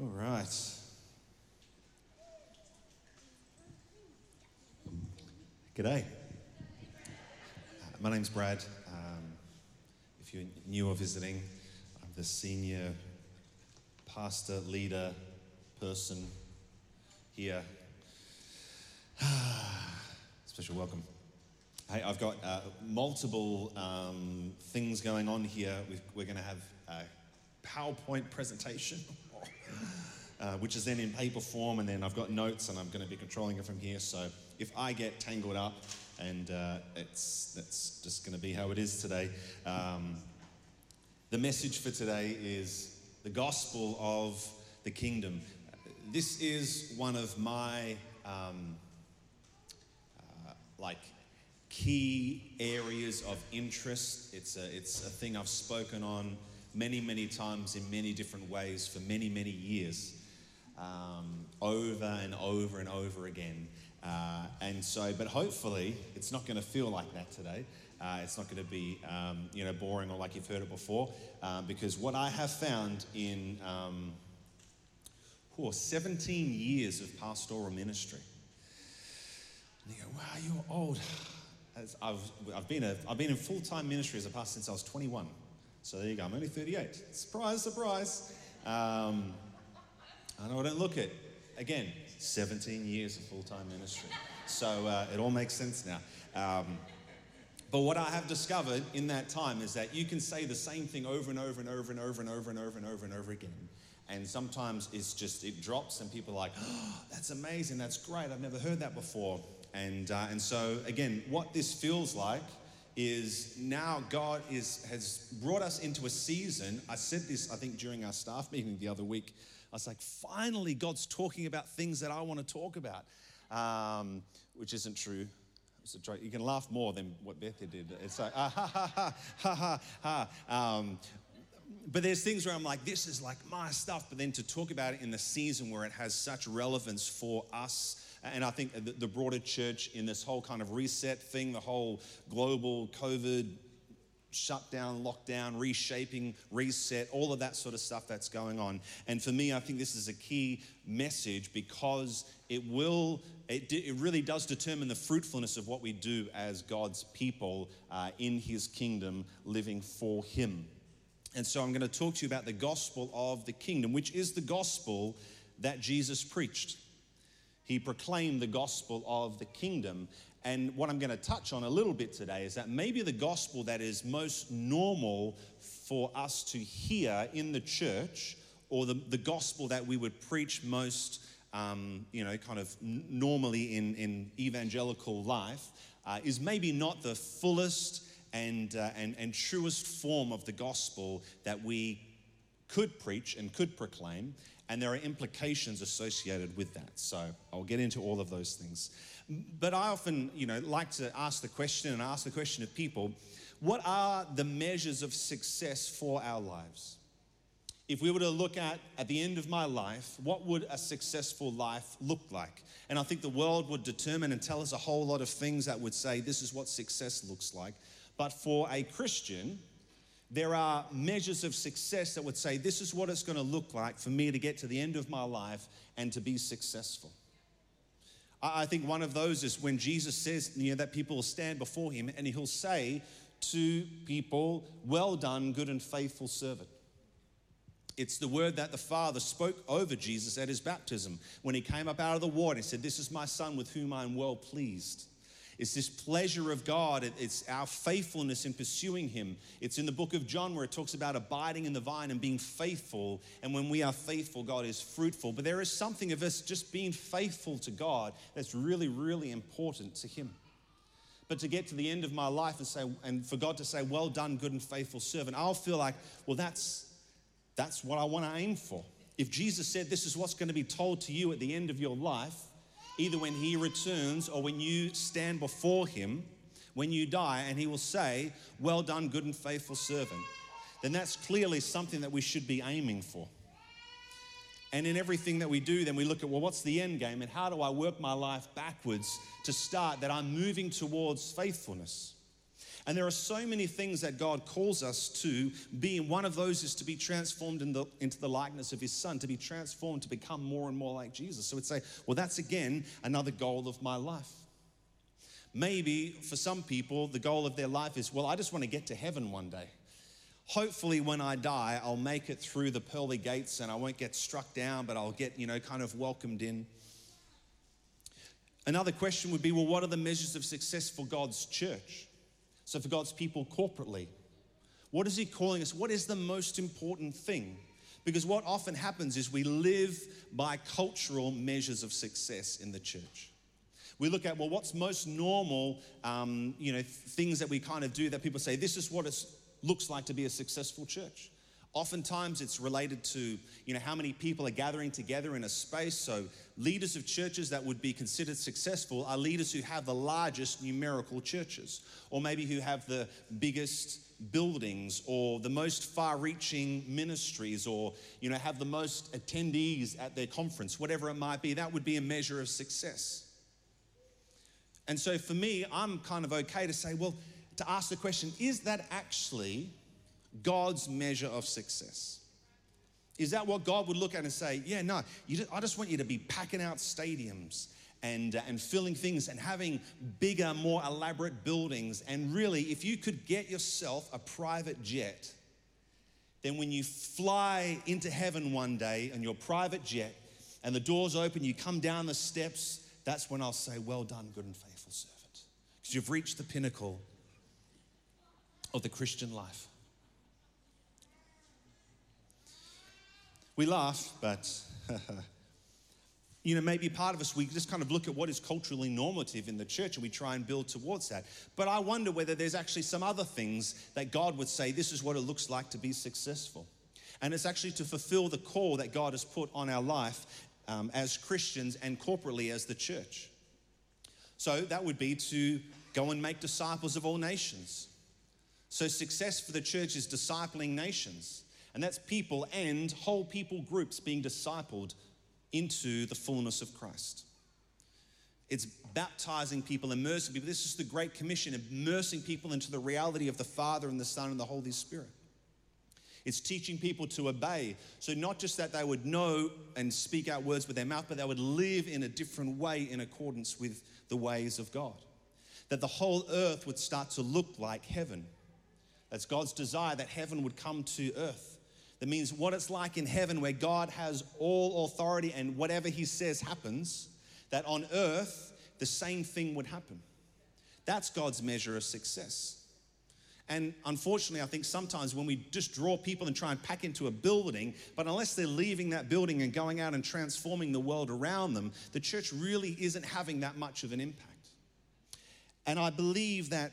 All right. G'day. Uh, my name's Brad. Um, if you're new or visiting, I'm the senior pastor, leader, person here. Special welcome. Hey, I've got uh, multiple um, things going on here. We've, we're going to have a PowerPoint presentation, uh, which is then in paper form, and then I've got notes, and I'm going to be controlling it from here. So if I get tangled up, and uh, it's that's just going to be how it is today. Um, the message for today is the gospel of the kingdom. This is one of my um, uh, like key areas of interest. It's a, it's a thing I've spoken on many, many times in many different ways for many, many years, um, over and over and over again. Uh, and so, but hopefully, it's not going to feel like that today. Uh, it's not going to be, um, you know, boring or like you've heard it before, uh, because what I have found in um, oh, 17 years of pastoral ministry, and you go, wow, you're old. As I've, I've, been a, I've been in full time ministry as a pastor since I was 21. So there you go, I'm only 38. Surprise, surprise. Um, I know I don't look it. Again, 17 years of full time ministry. So uh, it all makes sense now. Um, but what I have discovered in that time is that you can say the same thing over and over and over and over and over and over and over and over again. And sometimes it's just, it drops and people are like, oh, that's amazing, that's great, I've never heard that before. And, uh, and so, again, what this feels like is now God is, has brought us into a season. I said this, I think, during our staff meeting the other week. I was like, finally, God's talking about things that I want to talk about, um, which isn't true. It's a joke. You can laugh more than what Beth did. It's like, ah, ha, ha, ha, ha, ha, ha. Um, but there's things where I'm like, this is like my stuff. But then to talk about it in the season where it has such relevance for us, and I think the broader church in this whole kind of reset thing, the whole global COVID shutdown, lockdown, reshaping, reset, all of that sort of stuff that's going on. And for me, I think this is a key message because it will, it, it really does determine the fruitfulness of what we do as God's people uh, in His kingdom, living for Him. And so I'm going to talk to you about the gospel of the kingdom, which is the gospel that Jesus preached. He proclaimed the gospel of the kingdom. And what I'm going to touch on a little bit today is that maybe the gospel that is most normal for us to hear in the church, or the, the gospel that we would preach most, um, you know, kind of normally in, in evangelical life, uh, is maybe not the fullest and, uh, and, and truest form of the gospel that we could preach and could proclaim, and there are implications associated with that. So I'll get into all of those things. But I often, you know, like to ask the question and ask the question of people, what are the measures of success for our lives? If we were to look at at the end of my life, what would a successful life look like? And I think the world would determine and tell us a whole lot of things that would say this is what success looks like. But for a Christian, there are measures of success that would say, this is what it's going to look like for me to get to the end of my life and to be successful. I think one of those is when Jesus says you know, that people will stand before him and he'll say to people, Well done, good and faithful servant. It's the word that the Father spoke over Jesus at his baptism when he came up out of the water. He said, This is my Son with whom I am well pleased. It's this pleasure of God. It's our faithfulness in pursuing Him. It's in the book of John where it talks about abiding in the vine and being faithful. And when we are faithful, God is fruitful. But there is something of us just being faithful to God that's really, really important to Him. But to get to the end of my life and say, and for God to say, well done, good and faithful servant, I'll feel like, well, that's, that's what I want to aim for. If Jesus said this is what's going to be told to you at the end of your life, either when he returns or when you stand before him, when you die, and he will say, Well done, good and faithful servant, then that's clearly something that we should be aiming for. And in everything that we do, then we look at, well, what's the end game and how do I work my life backwards to start that I'm moving towards faithfulness? And there are so many things that God calls us to be, and one of those is to be transformed in the, into the likeness of His Son, to be transformed to become more and more like Jesus. So we'd say, well, that's again another goal of my life. Maybe for some people, the goal of their life is, well, I just want to get to heaven one day. Hopefully, when I die, I'll make it through the pearly gates and I won't get struck down, but I'll get, you know, kind of welcomed in. Another question would be well, what are the measures of success for God's church? So, for God's people corporately, what is He calling us? What is the most important thing? Because what often happens is we live by cultural measures of success in the church. We look at, well, what's most normal, um, you know, things that we kind of do that people say, this is what it looks like to be a successful church. Oftentimes it's related to, you know, how many people are gathering together in a space. So leaders of churches that would be considered successful are leaders who have the largest numerical churches, or maybe who have the biggest buildings or the most far-reaching ministries or you know have the most attendees at their conference whatever it might be that would be a measure of success and so for me i'm kind of okay to say well to ask the question is that actually God's measure of success? Is that what God would look at and say, yeah, no, just, I just want you to be packing out stadiums and, uh, and filling things and having bigger, more elaborate buildings. And really, if you could get yourself a private jet, then when you fly into heaven one day on your private jet and the doors open, you come down the steps, that's when I'll say, Well done, good and faithful servant. Because you've reached the pinnacle of the Christian life. We laugh, but you know, maybe part of us, we just kind of look at what is culturally normative in the church and we try and build towards that. But I wonder whether there's actually some other things that God would say, this is what it looks like to be successful. And it's actually to fulfill the call that God has put on our life um, as Christians and corporately as the church. So that would be to go and make disciples of all nations. So, success for the church is discipling nations, and that's people and whole people groups being discipled into the fullness of Christ. It's baptizing people, immersing people. This is the Great Commission, immersing people into the reality of the Father and the Son and the Holy Spirit. It's teaching people to obey. So, not just that they would know and speak out words with their mouth, but they would live in a different way in accordance with the ways of God. That the whole earth would start to look like heaven. That's God's desire that heaven would come to earth. That means what it's like in heaven where God has all authority and whatever he says happens, that on earth the same thing would happen. That's God's measure of success. And unfortunately, I think sometimes when we just draw people and try and pack into a building, but unless they're leaving that building and going out and transforming the world around them, the church really isn't having that much of an impact. And I believe that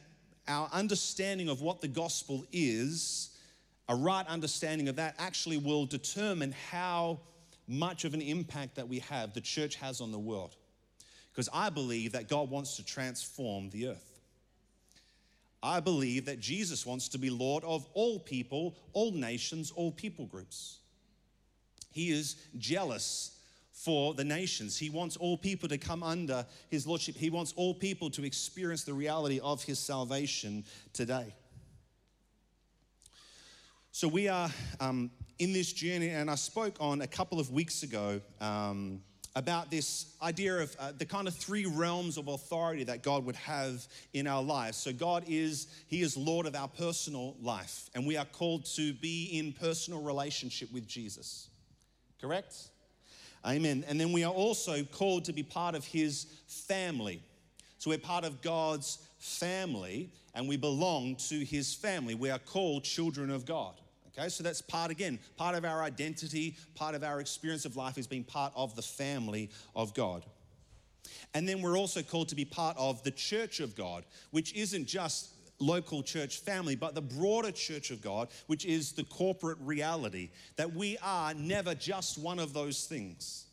our understanding of what the gospel is, a right understanding of that, actually will determine how much of an impact that we have, the church has on the world. Because I believe that God wants to transform the earth. I believe that Jesus wants to be Lord of all people, all nations, all people groups. He is jealous for the nations. He wants all people to come under his lordship. He wants all people to experience the reality of his salvation today. So we are um, in this journey, and I spoke on a couple of weeks ago um, about this idea of uh, the kind of three realms of authority that God would have in our lives. So God is He is Lord of our personal life, and we are called to be in personal relationship with Jesus. Correct? Amen. And then we are also called to be part of his family. So we're part of God's family and we belong to his family. We are called children of God. Okay, so that's part again, part of our identity, part of our experience of life is being part of the family of God. And then we're also called to be part of the church of God, which isn't just local church family, but the broader church of God, which is the corporate reality that we are never just one of those things.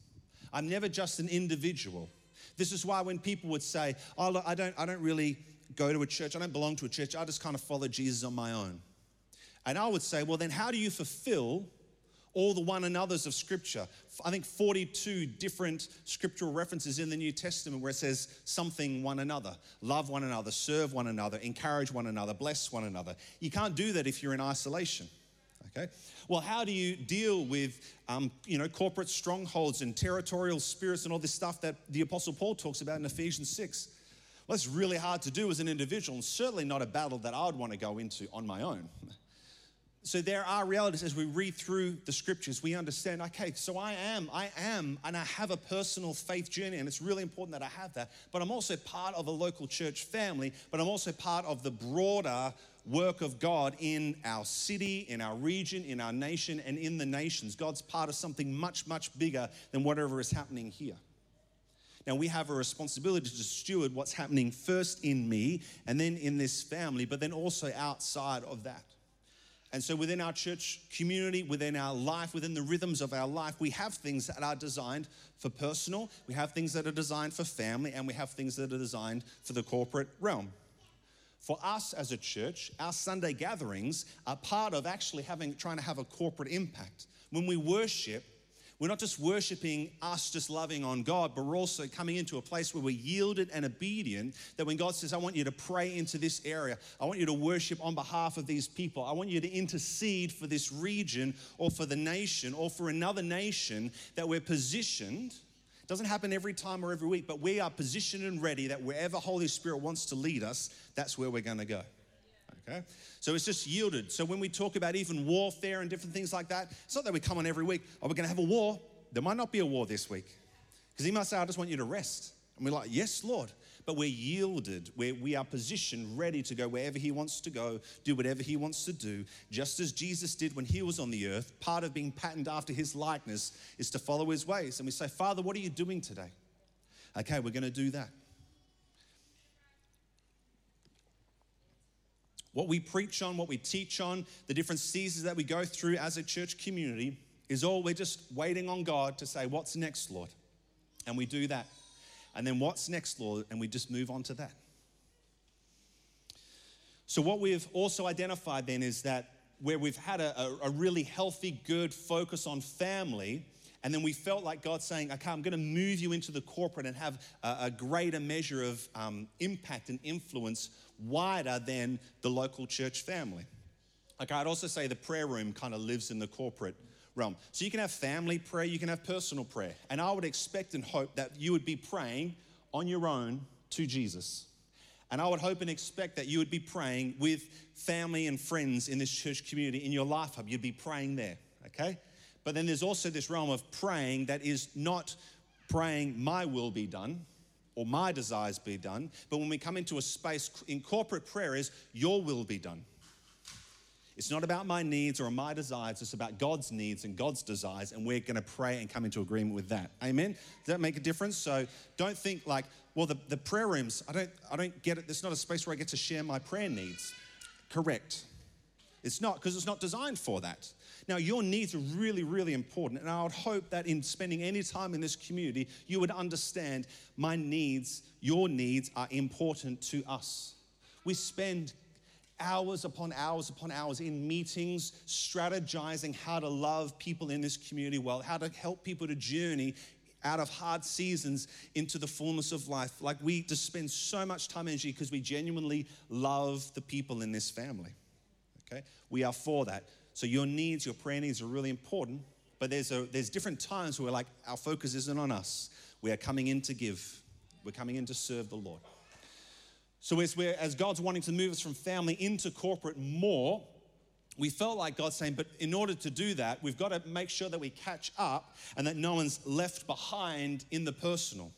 I'm never just an individual. This is why when people would say, Oh, look, I don't, I don't really go to a church, I don't belong to a church, I just kind of follow Jesus on my own. And I would say, Well, then how do you fulfill all the one another's of Scripture. I think 42 different scriptural references in the New Testament where it says something one another, love one another, serve one another, encourage one another, bless one another. You can't do that if you're in isolation. Okay? Well, how do you deal with um, you know corporate strongholds and territorial spirits and all this stuff that the Apostle Paul talks about in Ephesians 6? Well, it's really hard to do as an individual, and certainly not a battle that I would want to go into on my own. So there are realities as we read through the scriptures, we understand, okay, so I am, I am, and I have a personal faith journey, and it's really important that I have that. But I'm also part of a local church family, but I'm also part of the broader work of God in our city, in our region, in our nation, and in the nations. God's part of something much, much bigger than whatever is happening here. Now, we have a responsibility to steward what's happening first in me and then in this family, but then also outside of that. And so, within our church community, within our life, within the rhythms of our life, we have things that are designed for personal, we have things that are designed for family, and we have things that are designed for the corporate realm. For us as a church, our Sunday gatherings are part of actually having trying to have a corporate impact. When we worship, we're not just worshiping us, just loving on God, but we're also coming into a place where we're yielded and obedient. That when God says, I want you to pray into this area, I want you to worship on behalf of these people, I want you to intercede for this region or for the nation or for another nation, that we're positioned. It doesn't happen every time or every week, but we are positioned and ready that wherever Holy Spirit wants to lead us, that's where we're going to go. Okay? So it's just yielded. So when we talk about even warfare and different things like that, it's not that we come on every week, oh, we're going to have a war. There might not be a war this week. Because he might say, I just want you to rest. And we're like, yes, Lord. But we're yielded, where we are positioned, ready to go wherever He wants to go, do whatever He wants to do, just as Jesus did when He was on the earth. Part of being patterned after His likeness is to follow His ways. And we say, Father, what are you doing today? Okay, we're going to do that. What we preach on, what we teach on, the different seasons that we go through as a church community is all we're just waiting on God to say, What's next, Lord? And we do that. And then, What's next, Lord? And we just move on to that. So, what we've also identified then is that where we've had a, a, really healthy, good focus on family, and then we felt like God saying, okay, I'm going to move you into the corporate and have a, a greater measure of um, impact and influence wider than the local church family. Okay, I'd also say the prayer room kind of lives in the corporate realm. So you can have family prayer, you can have personal prayer. And I would expect and hope that you would be praying on your own to Jesus. And I would hope and expect that you would be praying with family and friends in this church community, in your life hub. You'd be praying there, okay? But then there's also this realm of praying that is not praying, my will be done, or my desires be done. But when we come into a space in corporate prayer, is your will be done. It's not about my needs or my desires, it's about God's needs and God's desires, and we're gonna pray and come into agreement with that. Amen? Does that make a difference? So don't think like, well, the, the prayer rooms, I don't, I don't get it. There's not a space where I get to share my prayer needs. Correct. It's not, because it's not designed for that. Now, your needs are really, really important. And I would hope that in spending any time in this community, you would understand my needs, your needs are important to us. We spend hours upon hours upon hours in meetings, strategizing how to love people in this community well, how to help people to journey out of hard seasons into the fullness of life. Like we just spend so much time and energy because we genuinely love the people in this family. Okay? We are for that. So your needs, your prayer needs are really important, but there's, a, there's different times where like our focus isn't on us. We are coming in to give. We're coming in to serve the Lord. So as, we're, as God's wanting to move us from family into corporate more, we felt like God saying, but in order to do that, we've got to make sure that we catch up and that no one's left behind in the personal.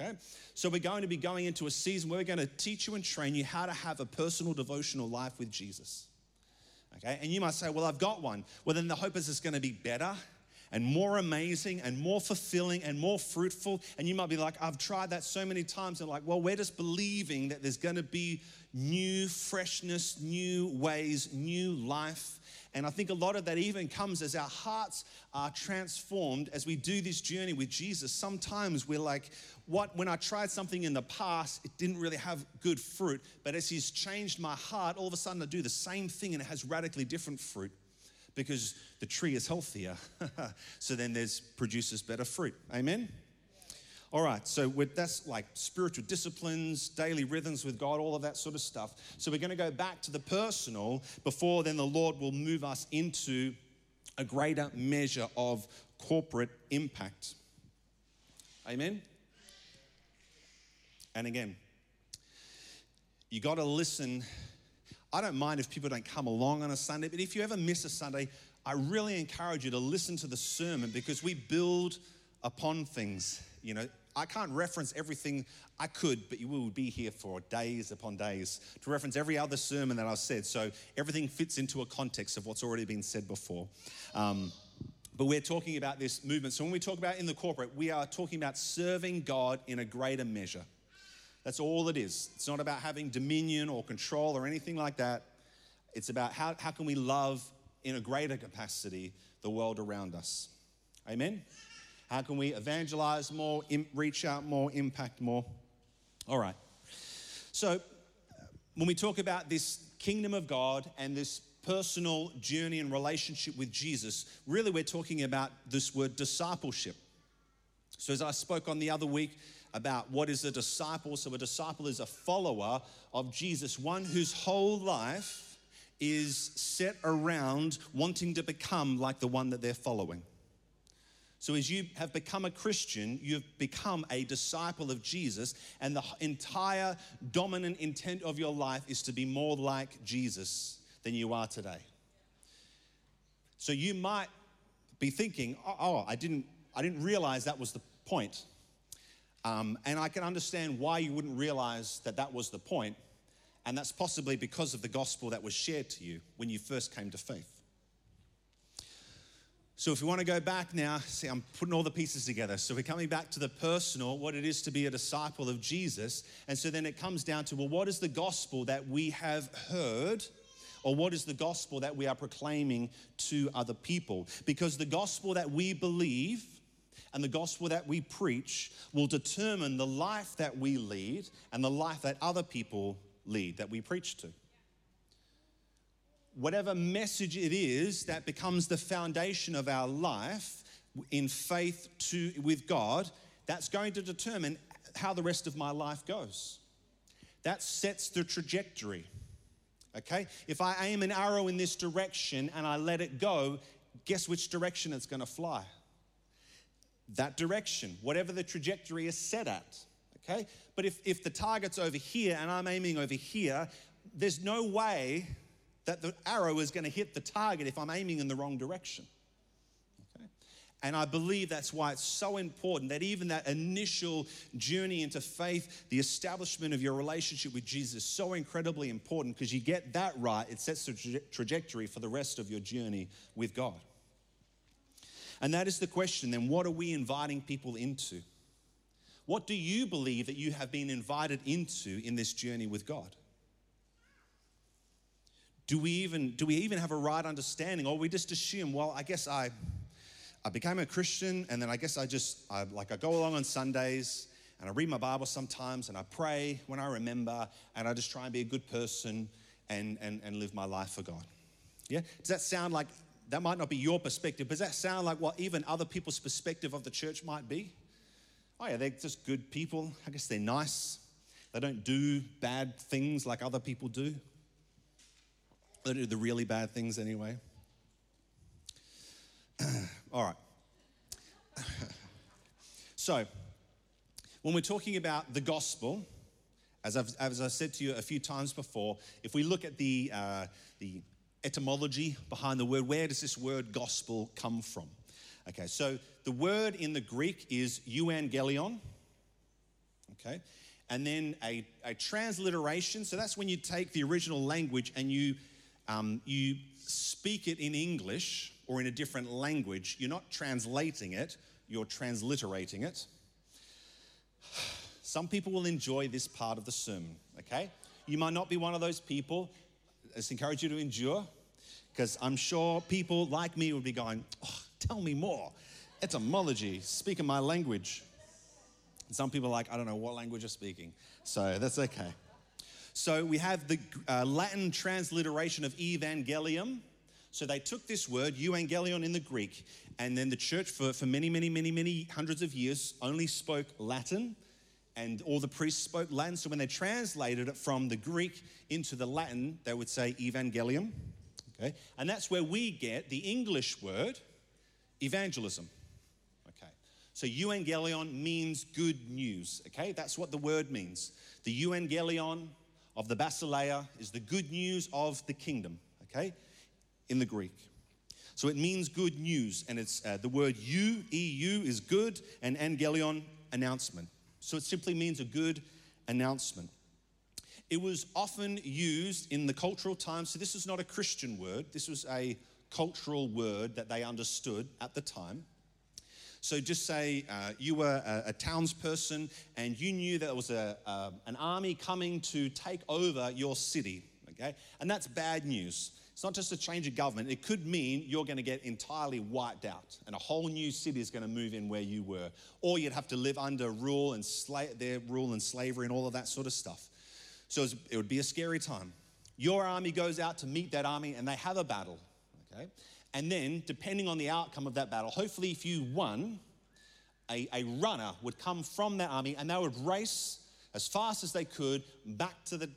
Okay? So we're going to be going into a season where we're going to teach you and train you how to have a personal devotional life with Jesus. Okay? And you might say, well, I've got one. Well, then the hope is it's going to be better and more amazing and more fulfilling and more fruitful. And you might be like, I've tried that so many times. And like, well, we're just believing that there's going to be new freshness, new ways, new life. And I think a lot of that even comes as our hearts are transformed as we do this journey with Jesus. Sometimes we're like, what when I tried something in the past, it didn't really have good fruit. But as He's changed my heart, all of a sudden I do the same thing and it has radically different fruit because the tree is healthier. so then there's produces better fruit. Amen. All right, so that's like spiritual disciplines, daily rhythms with God, all of that sort of stuff. So we're going to go back to the personal before then the Lord will move us into a greater measure of corporate impact. Amen? And again, you got to listen. I don't mind if people don't come along on a Sunday, but if you ever miss a Sunday, I really encourage you to listen to the sermon because we build upon things. You know, I can't reference everything I could, but you will be here for days upon days to reference every other sermon that I've said. So everything fits into a context of what's already been said before. Um, but we're talking about this movement. So when we talk about in the corporate, we are talking about serving God in a greater measure. That's all it is. It's not about having dominion or control or anything like that. It's about how, how can we love in a greater capacity the world around us. Amen? How can we evangelize more, reach out more, impact more? All right. So, when we talk about this kingdom of God and this personal journey and relationship with Jesus, really we're talking about this word discipleship. So, as I spoke on the other week about what is a disciple, so a disciple is a follower of Jesus, one whose whole life is set around wanting to become like the one that they're following. So, as you have become a Christian, you've become a disciple of Jesus, and the entire dominant intent of your life is to be more like Jesus than you are today. So, you might be thinking, oh, oh I, didn't, I didn't realize that was the point. Um, and I can understand why you wouldn't realize that that was the point, and that's possibly because of the gospel that was shared to you when you first came to faith. So, if you want to go back now, see, I'm putting all the pieces together. So, we're coming back to the personal, what it is to be a disciple of Jesus. And so then it comes down to, well, what is the gospel that we have heard? Or what is the gospel that we are proclaiming to other people? Because the gospel that we believe and the gospel that we preach will determine the life that we lead and the life that other people lead, that we preach to whatever message it is that becomes the foundation of our life in faith to, with God, that's going to determine how the rest of my life goes. That sets the trajectory. Okay? If I aim an arrow in this direction and I let it go, guess which direction it's going to fly? That direction, whatever the trajectory is set at. Okay? But if, if the target's over here and I'm aiming over here, there's no way that the arrow is going to hit the target if I'm aiming in the wrong direction. Okay? And I believe that's why it's so important that even that initial journey into faith, the establishment of your relationship with Jesus is so incredibly important because you get that right, it sets the tra- trajectory for the rest of your journey with God. And that is the question then what are we inviting people into? What do you believe that you have been invited into in this journey with God? do we even do we even have a right understanding or we just assume well i guess i i became a christian and then i guess i just I, like i go along on sundays and i read my bible sometimes and i pray when i remember and i just try and be a good person and and, and live my life for god yeah does that sound like that might not be your perspective. But does that sound like what even other people's perspective of the church might be? Oh yeah they're just good people. I guess they're nice. They don't do bad things like other people do. They do the really bad things anyway. All right. so, when we're talking about the gospel, as I've, as I've said to you a few times before, if we look at the, uh, the etymology behind the word, where does this word gospel come from? Okay, so the word in the Greek is euangelion. Okay, and then a, a transliteration. So that's when you take the original language and you um, you speak it in English or in a different language. You're not translating it, you're transliterating it. Some people will enjoy this part of the sermon, okay? You might not be one of those people. I just encourage you to endure because I'm sure people like me would be going, oh, Tell me more. Etymology, speaking my language. And some people are like, I don't know what language you're speaking. So that's okay. So we have the uh, Latin transliteration of evangelium, So they took this word, euangelion in the Greek, and then the church for, for many, many, many, many hundreds of years only spoke Latin, and all the priests spoke Latin. So when they translated it from the Greek into the Latin, they would say evangelium. Okay? And that's where we get the English word evangelism. Okay. So euangelion means good news. Okay? That's what the word means. The euangelion of the basileia is the good news of the kingdom. Okay? In the Greek. So it means good news, and it's uh, the word "eu" EU is good, and angelion announcement. So it simply means a good announcement. It was often used in the cultural times. So this is not a Christian word. This was a cultural word that they understood at the time. So just say uh, you were a, a, townsperson and you knew there was a, uh, an army coming to take over your city. Okay, and that's bad news. It's not just a change of government, it could mean you're going to get entirely wiped out and a whole new city is going to move in where you were. Or you'd have to live under rule and sla- their rule and slavery and all of that sort of stuff. So it would be a scary time. Your army goes out to meet that army and they have a battle, okay? And then, depending on the outcome of that battle, hopefully, if you won, a, a runner would come from that army and they would race as fast as they could back to the,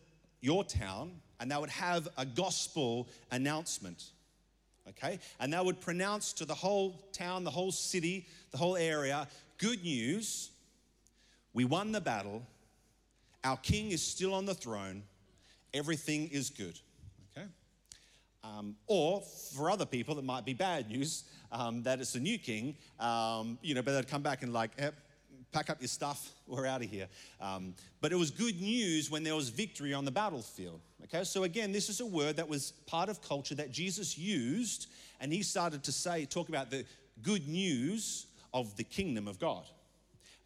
your town and they would have a gospel announcement. Okay? And they would pronounce to the whole town, the whole city, the whole area good news. We won the battle. Our king is still on the throne. Everything is good. Okay? Um, or for other people, that might be bad news um, that it's a new king, um, you know, but they'd come back and, like, eh, pack up your stuff, we're out of here. Um, but it was good news when there was victory on the battlefield. Okay, so again, this is a word that was part of culture that Jesus used, and he started to say, talk about the good news of the kingdom of God.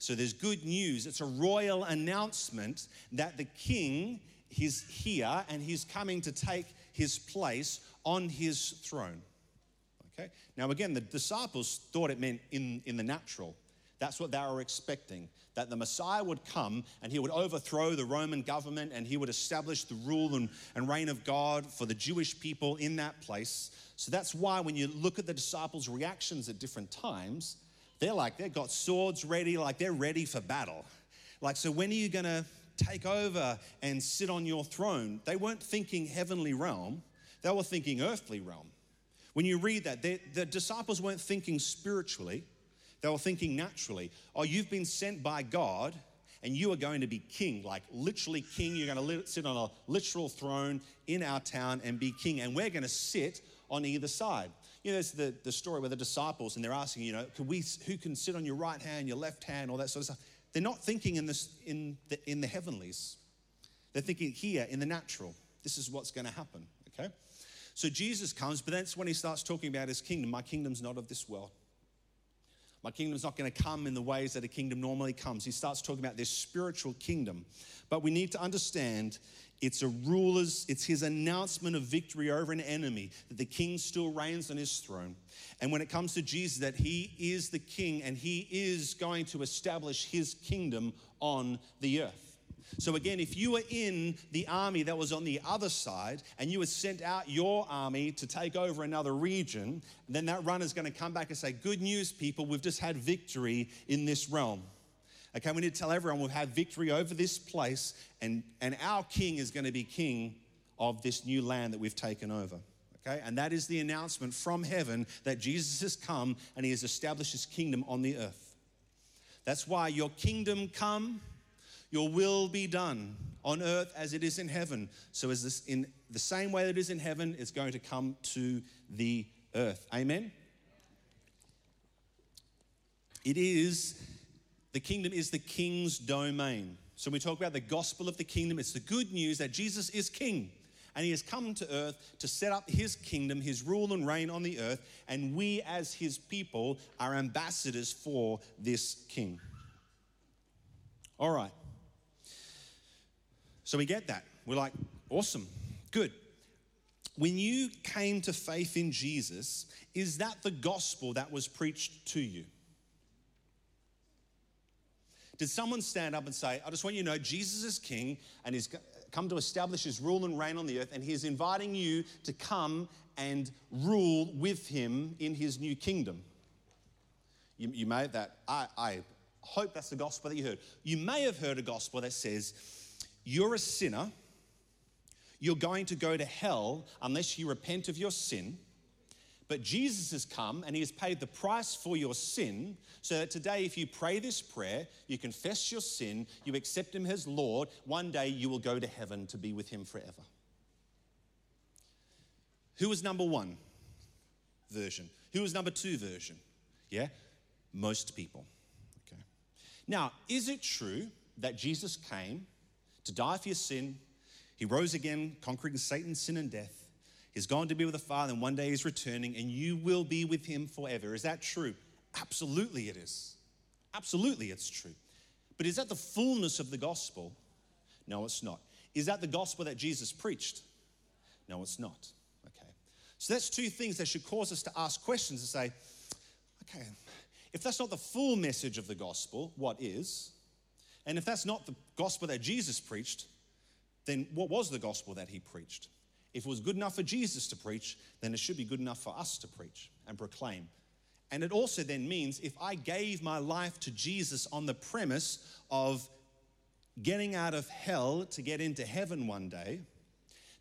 So there's good news. It's a royal announcement that the king is here and he's coming to take his place on his throne. Okay? Now, again, the disciples thought it meant in, in the natural. That's what they were expecting that the Messiah would come and he would overthrow the Roman government and he would establish the rule and, and reign of God for the Jewish people in that place. So that's why when you look at the disciples' reactions at different times, they're like, they've got swords ready, like they're ready for battle. Like, so when are you going to take over and sit on your throne? They weren't thinking heavenly realm, they were thinking earthly realm. When you read that, the disciples weren't thinking spiritually they were thinking naturally, oh, you've been sent by God and you are going to be king, like literally king. You're going to sit on a literal throne in our town and be king, and we're going to sit on either side. You know, there's the, the story where the disciples and they're asking, you know, can we, who can sit on your right hand, your left hand, all that sort of stuff. They're not thinking in, this, in, the, in the heavenlies. They're thinking here in the natural. This is what's going to happen, okay? So Jesus comes, but that's when he starts talking about his kingdom. My kingdom's not of this world. My kingdom's not going to come in the ways that a kingdom normally comes. He starts talking about this spiritual kingdom. But we need to understand it's a ruler's, it's his announcement of victory over an enemy, that the king still reigns on his throne. And when it comes to Jesus, that he is the king and he is going to establish his kingdom on the earth. So, again, if you were in the army that was on the other side and you had sent out your army to take over another region, then that runner's going to come back and say, Good news, people, we've just had victory in this realm. Okay, we need to tell everyone we've had victory over this place, and, and our king is going to be king of this new land that we've taken over. Okay, and that is the announcement from heaven that Jesus has come and he has established his kingdom on the earth. That's why your kingdom come your will be done on earth as it is in heaven. So, as this in the same way that it is in heaven, it's going to come to the earth. Amen. It is the kingdom is the king's domain. So, when we talk about the gospel of the kingdom, it's the good news that Jesus is king and he has come to earth to set up his kingdom, his rule and reign on the earth, and we as his people are ambassadors for this king. All right. So we get that. We're like, awesome, good. When you came to faith in Jesus, is that the gospel that was preached to you? Did someone stand up and say, I just want you to know Jesus is king and he's come to establish his rule and reign on the earth, and he's inviting you to come and rule with him in his new kingdom. You, you may that I, I hope that's the gospel that you heard. You may have heard a gospel that says, You're a sinner, you're going to go to hell unless you repent of your sin. But Jesus has come and he has paid the price for your sin, so that today, if you pray this prayer, you confess your sin, you accept him as Lord, one day you will go to heaven to be with him forever. Who was number one version? Who was number two version? Yeah? Most people. Okay. Now, is it true that Jesus came to die for your sin? He rose again, conquering Satan, sin, and death. He's gone to be with the Father, and one day he's returning, and you will be with him forever. Is that true? Absolutely, it is. Absolutely, it's true. But is that the fullness of the gospel? No, it's not. Is that the gospel that Jesus preached? No, it's not. Okay. So that's two things that should cause us to ask questions and say, okay, if that's not the full message of the gospel, what is? And if that's not the gospel that Jesus preached, then what was the gospel that he preached? If it was good enough for Jesus to preach, then it should be good enough for us to preach and proclaim. And it also then means if I gave my life to Jesus on the premise of getting out of hell to get into heaven one day,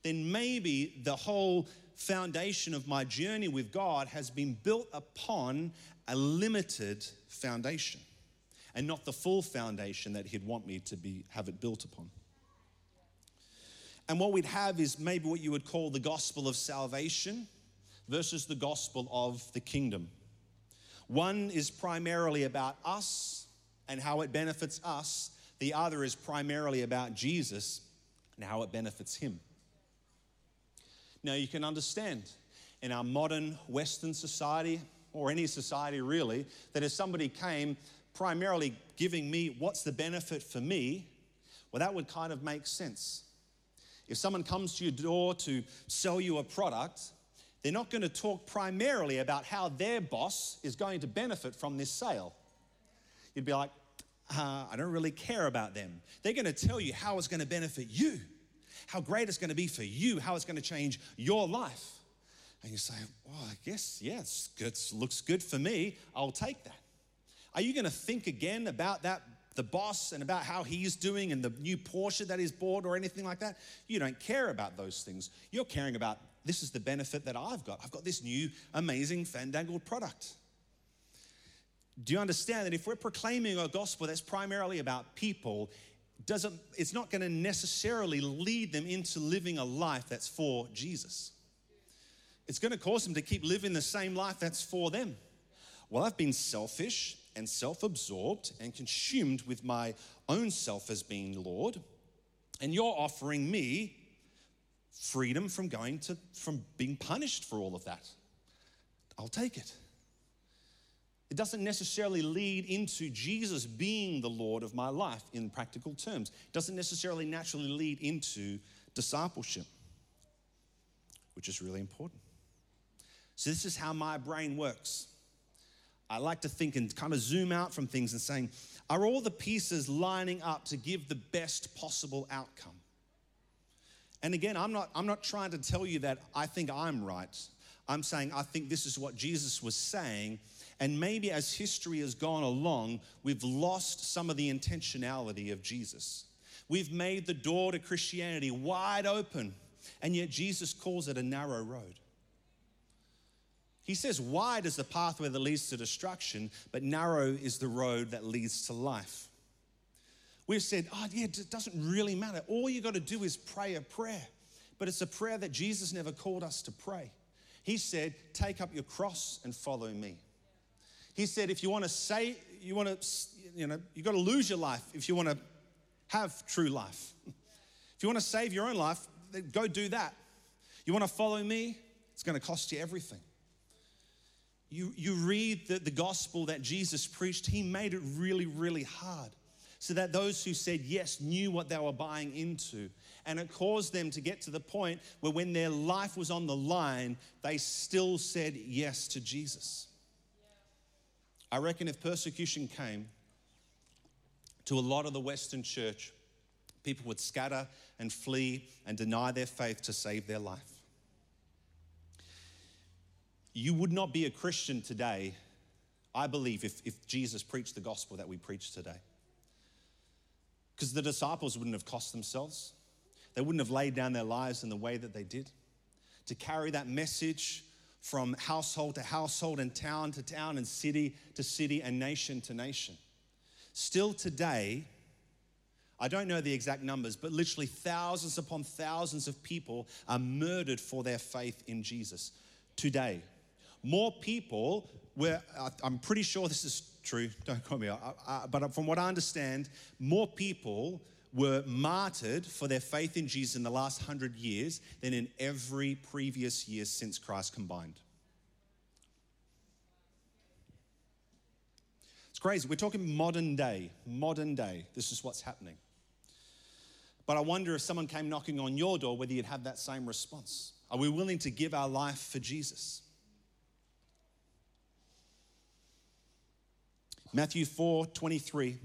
then maybe the whole foundation of my journey with God has been built upon a limited foundation and not the full foundation that He'd want me to be, have it built upon. And what we'd have is maybe what you would call the gospel of salvation versus the gospel of the kingdom. One is primarily about us and how it benefits us, the other is primarily about Jesus and how it benefits him. Now, you can understand in our modern Western society, or any society really, that if somebody came primarily giving me what's the benefit for me, well, that would kind of make sense. If someone comes to your door to sell you a product, they're not going to talk primarily about how their boss is going to benefit from this sale. You'd be like, uh, I don't really care about them. They're going to tell you how it's going to benefit you, how great it's going to be for you, how it's going to change your life. And you say, Well, I guess, yes, yeah, it looks good for me. I'll take that. Are you going to think again about that the boss and about how he's doing and the new Porsche that he's bought or anything like that. You don't care about those things. You're caring about this is the benefit that I've got. I've got this new amazing fandangled product. Do you understand that if we're proclaiming a gospel that's primarily about people, doesn't it's not going to necessarily lead them into living a life that's for Jesus. It's going to cause them to keep living the same life that's for them. Well, I've been selfish and self absorbed and consumed with my own self as being Lord. And you're offering me freedom from going to, from being punished for all of that. I'll take it. It doesn't necessarily lead into Jesus being the Lord of my life in practical terms. It doesn't necessarily naturally lead into discipleship, which is really important. So, this is how my brain works. I like to think and kind of zoom out from things and saying, are all the pieces lining up to give the best possible outcome? And again, I'm not, I'm not trying to tell you that I think I'm right. I'm saying I think this is what Jesus was saying. And maybe as history has gone along, we've lost some of the intentionality of Jesus. We've made the door to Christianity wide open, and yet Jesus calls it a narrow road. He says, Wide is the pathway that leads to destruction, but narrow is the road that leads to life. We've said, Oh, yeah, it doesn't really matter. All you got to do is pray a prayer. But it's a prayer that Jesus never called us to pray. He said, Take up your cross and follow me. He said, If you want to say, you want to, you know, you got to lose your life if you want to have true life. If you want to save your own life, then go do that. You want to follow me? It's going to cost you everything you, you read the, the gospel that Jesus preached, he made it really, really hard so that those who said yes knew what they were buying into. And it caused them to get to the point where when their life was on the line, they still said yes to Jesus. I reckon if persecution came to a lot of the Western church, people would scatter and flee and deny their faith to save their life. You would not be a Christian today, I believe, if, if Jesus preached the gospel that we preach today. Because the disciples wouldn't have cost themselves, they wouldn't have laid down their lives in the way that they did. To carry that message from household to household and town to town and city to city and nation to nation. Still today, I don't know the exact numbers, but literally thousands upon thousands of people are murdered for their faith in Jesus today. More people were, I'm pretty sure this is true, don't call me, but from what I understand, more people were martyred for their faith in Jesus in the last hundred years than in every previous year since Christ combined. It's crazy. We're talking modern day, modern day. This is what's happening. But I wonder if someone came knocking on your door, whether you'd have that same response. Are we willing to give our life for Jesus? Matthew 4 23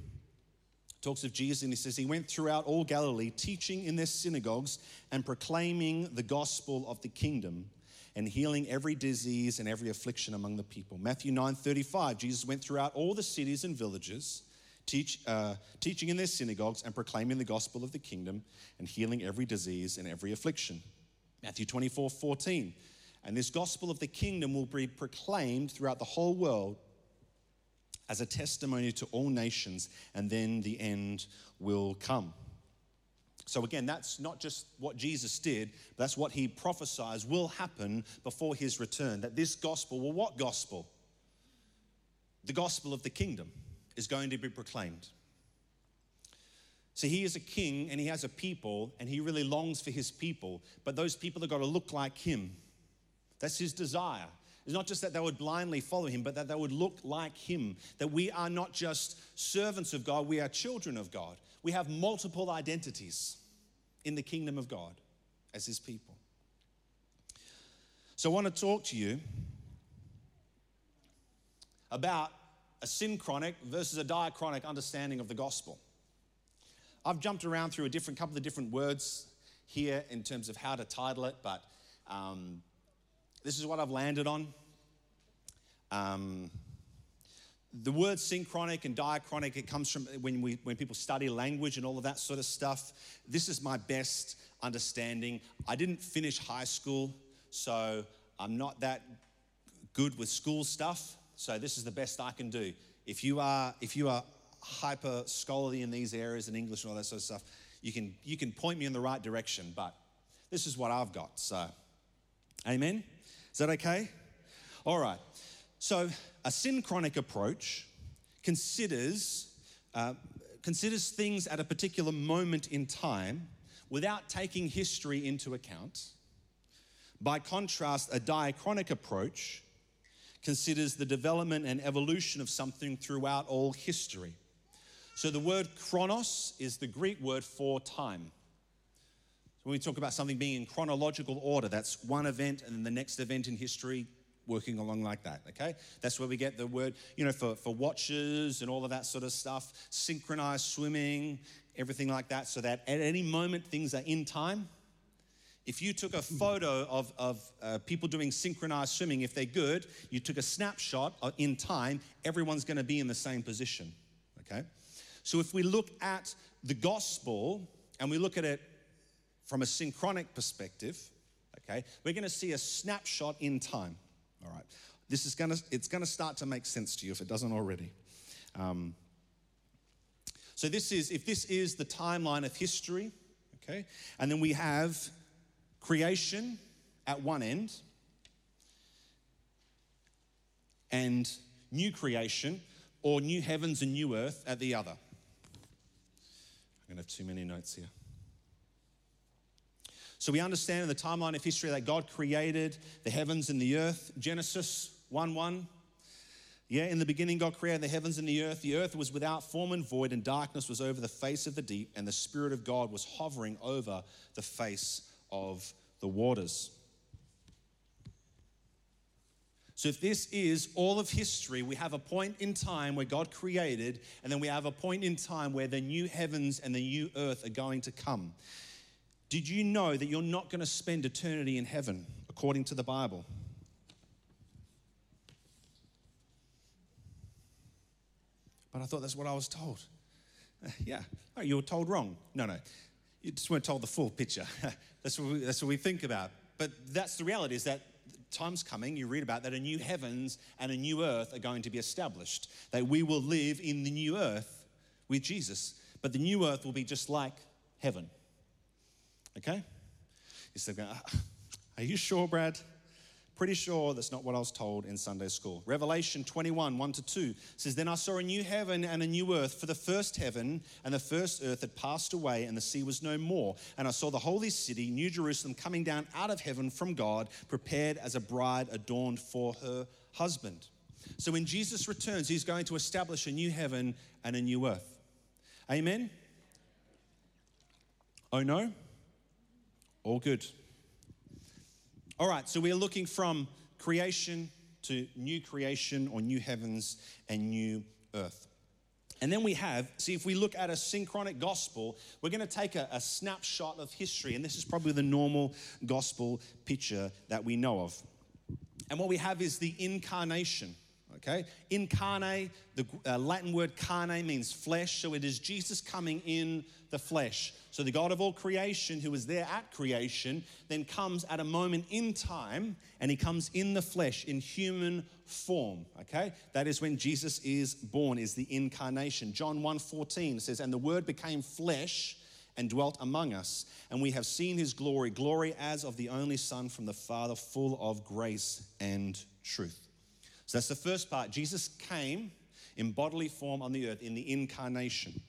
talks of Jesus and he says, He went throughout all Galilee, teaching in their synagogues and proclaiming the gospel of the kingdom and healing every disease and every affliction among the people. Matthew 9 35, Jesus went throughout all the cities and villages, teach, uh, teaching in their synagogues and proclaiming the gospel of the kingdom and healing every disease and every affliction. Matthew 24 14, and this gospel of the kingdom will be proclaimed throughout the whole world as a testimony to all nations, and then the end will come. So, again, that's not just what Jesus did, but that's what he prophesies will happen before his return. That this gospel, well, what gospel? The gospel of the kingdom is going to be proclaimed. So he is a king and he has a people and he really longs for his people, but those people have got to look like him. That's his desire. It's not just that they would blindly follow him, but that they would look like him. That we are not just servants of God, we are children of God. We have multiple identities in the kingdom of God as his people. So I want to talk to you about a synchronic versus a diachronic understanding of the gospel. I've jumped around through a different couple of different words here in terms of how to title it, but um, this is what I've landed on. Um, the word synchronic and diachronic, it comes from when, we, when people study language and all of that sort of stuff. This is my best understanding. I didn't finish high school, so I'm not that good with school stuff. So this is the best I can do. If you are, if you are hyper scholarly in these areas in English and all that sort of stuff, you can, you can point me in the right direction, but this is what I've got. So, amen. Is that okay? All right. So, a synchronic approach considers, uh, considers things at a particular moment in time without taking history into account. By contrast, a diachronic approach considers the development and evolution of something throughout all history. So, the word chronos is the Greek word for time. So When we talk about something being in chronological order, that's one event and then the next event in history working along like that, okay? That's where we get the word, you know, for, for watches and all of that sort of stuff, synchronized swimming, everything like that, so that at any moment things are in time. If you took a photo of, of uh, people doing synchronized swimming, if they're good, you took a snapshot in time, everyone's gonna be in the same position, okay? So if we look at the gospel and we look at it from a synchronic perspective, okay, we're going to see a snapshot in time. All right. This is going to, it's going to start to make sense to you if it doesn't already. Um, so this is, if this is the timeline of history, okay, and then we have creation at one end and new creation or new heavens and new earth at the other. I'm going to have too many notes here. So we understand in the timeline of history that God created the heavens and the earth. Genesis 1 1. Yeah, in the beginning, God created the heavens and the earth. The earth was without form and void, and darkness was over the face of the deep, and the Spirit of God was hovering over the face of the waters. So, if this is all of history, we have a point in time where God created, and then we have a point in time where the new heavens and the new earth are going to come. Did you know that you're not going to spend eternity in heaven according to the Bible? But I thought that's what I was told. yeah. Oh, you were told wrong. No, no. You just weren't told the full picture. that's, what we, that's what we think about. But that's the reality is that time's coming, you read about that a new heavens and a new earth are going to be established. That we will live in the new earth with Jesus. But the new earth will be just like heaven. Okay? You said, ah, Are you sure, Brad? Pretty sure that's not what I was told in Sunday school. Revelation 21, 1 to 2 says, Then I saw a new heaven and a new earth, for the first heaven and the first earth had passed away, and the sea was no more. And I saw the holy city, New Jerusalem, coming down out of heaven from God, prepared as a bride adorned for her husband. So when Jesus returns, he's going to establish a new heaven and a new earth. Amen? Oh no? All good. All right, so we're looking from creation to new creation or new heavens and new earth. And then we have, see, if we look at a synchronic gospel, we're going to take a, a, snapshot of history, and this is probably the normal gospel picture that we know of. And what we have is the incarnation okay? Incarnate, the uh, Latin word carne means flesh, so it is Jesus coming in the flesh. So the God of all creation, who was there at creation, then comes at a moment in time and he comes in the flesh in human form, okay? That is when Jesus is born, is the incarnation. John 1:14 says, "And the word became flesh and dwelt among us, and we have seen his glory, glory as of the only Son from the Father, full of grace and truth." So that's the first part. Jesus came in bodily form on the earth in the incarnation.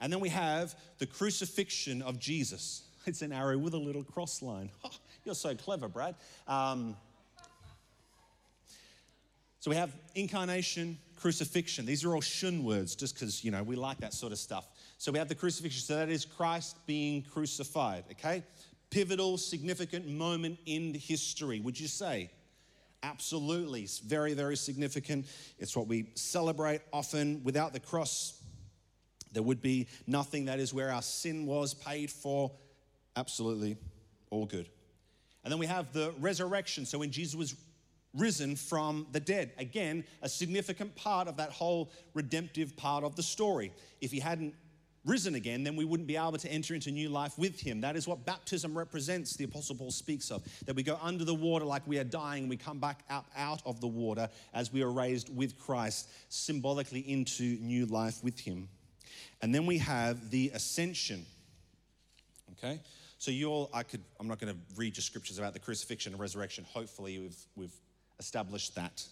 And then we have the crucifixion of Jesus. It's an arrow with a little cross line. Oh, you're so clever, Brad. Um, so we have incarnation, crucifixion. These are all shun words just because, you know, we like that sort of stuff. So we have the crucifixion. So that is Christ being crucified, okay? Pivotal, significant moment in history, would you say? Absolutely. It's very, very significant. It's what we celebrate often. Without the cross, there would be nothing. That is where our sin was paid for. Absolutely all good. And then we have the resurrection. So when Jesus was risen from the dead, again, a significant part of that whole redemptive part of the story. If he hadn't risen again, then we wouldn't be able to enter into new life with him. That is what baptism represents, the Apostle Paul speaks of. That we go under the water like we are dying, we come back up out of the water as we are raised with Christ, symbolically into new life with him. And then we have the ascension. Okay? So you all, I could, I'm not going to read your scriptures about the crucifixion and resurrection. Hopefully we've, we've established that.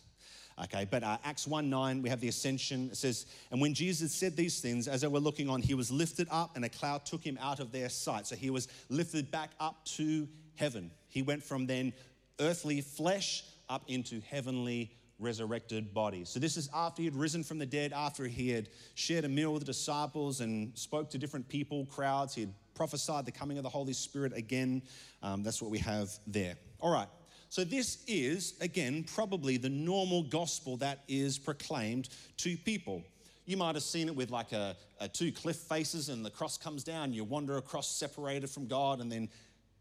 Okay, but uh, Acts 1 9, we have the ascension. It says, And when Jesus said these things, as they were looking on, he was lifted up, and a cloud took him out of their sight. So he was lifted back up to heaven. He went from then earthly flesh up into heavenly resurrected body. So this is after he had risen from the dead, after he had shared a meal with the disciples and spoke to different people, crowds. He had prophesied the coming of the Holy Spirit again. Um, that's what we have there. All right. So, this is, again, probably the normal gospel that is proclaimed to people. You might have seen it with like a, a, two cliff faces and the cross comes down, you wander across separated from God, and then,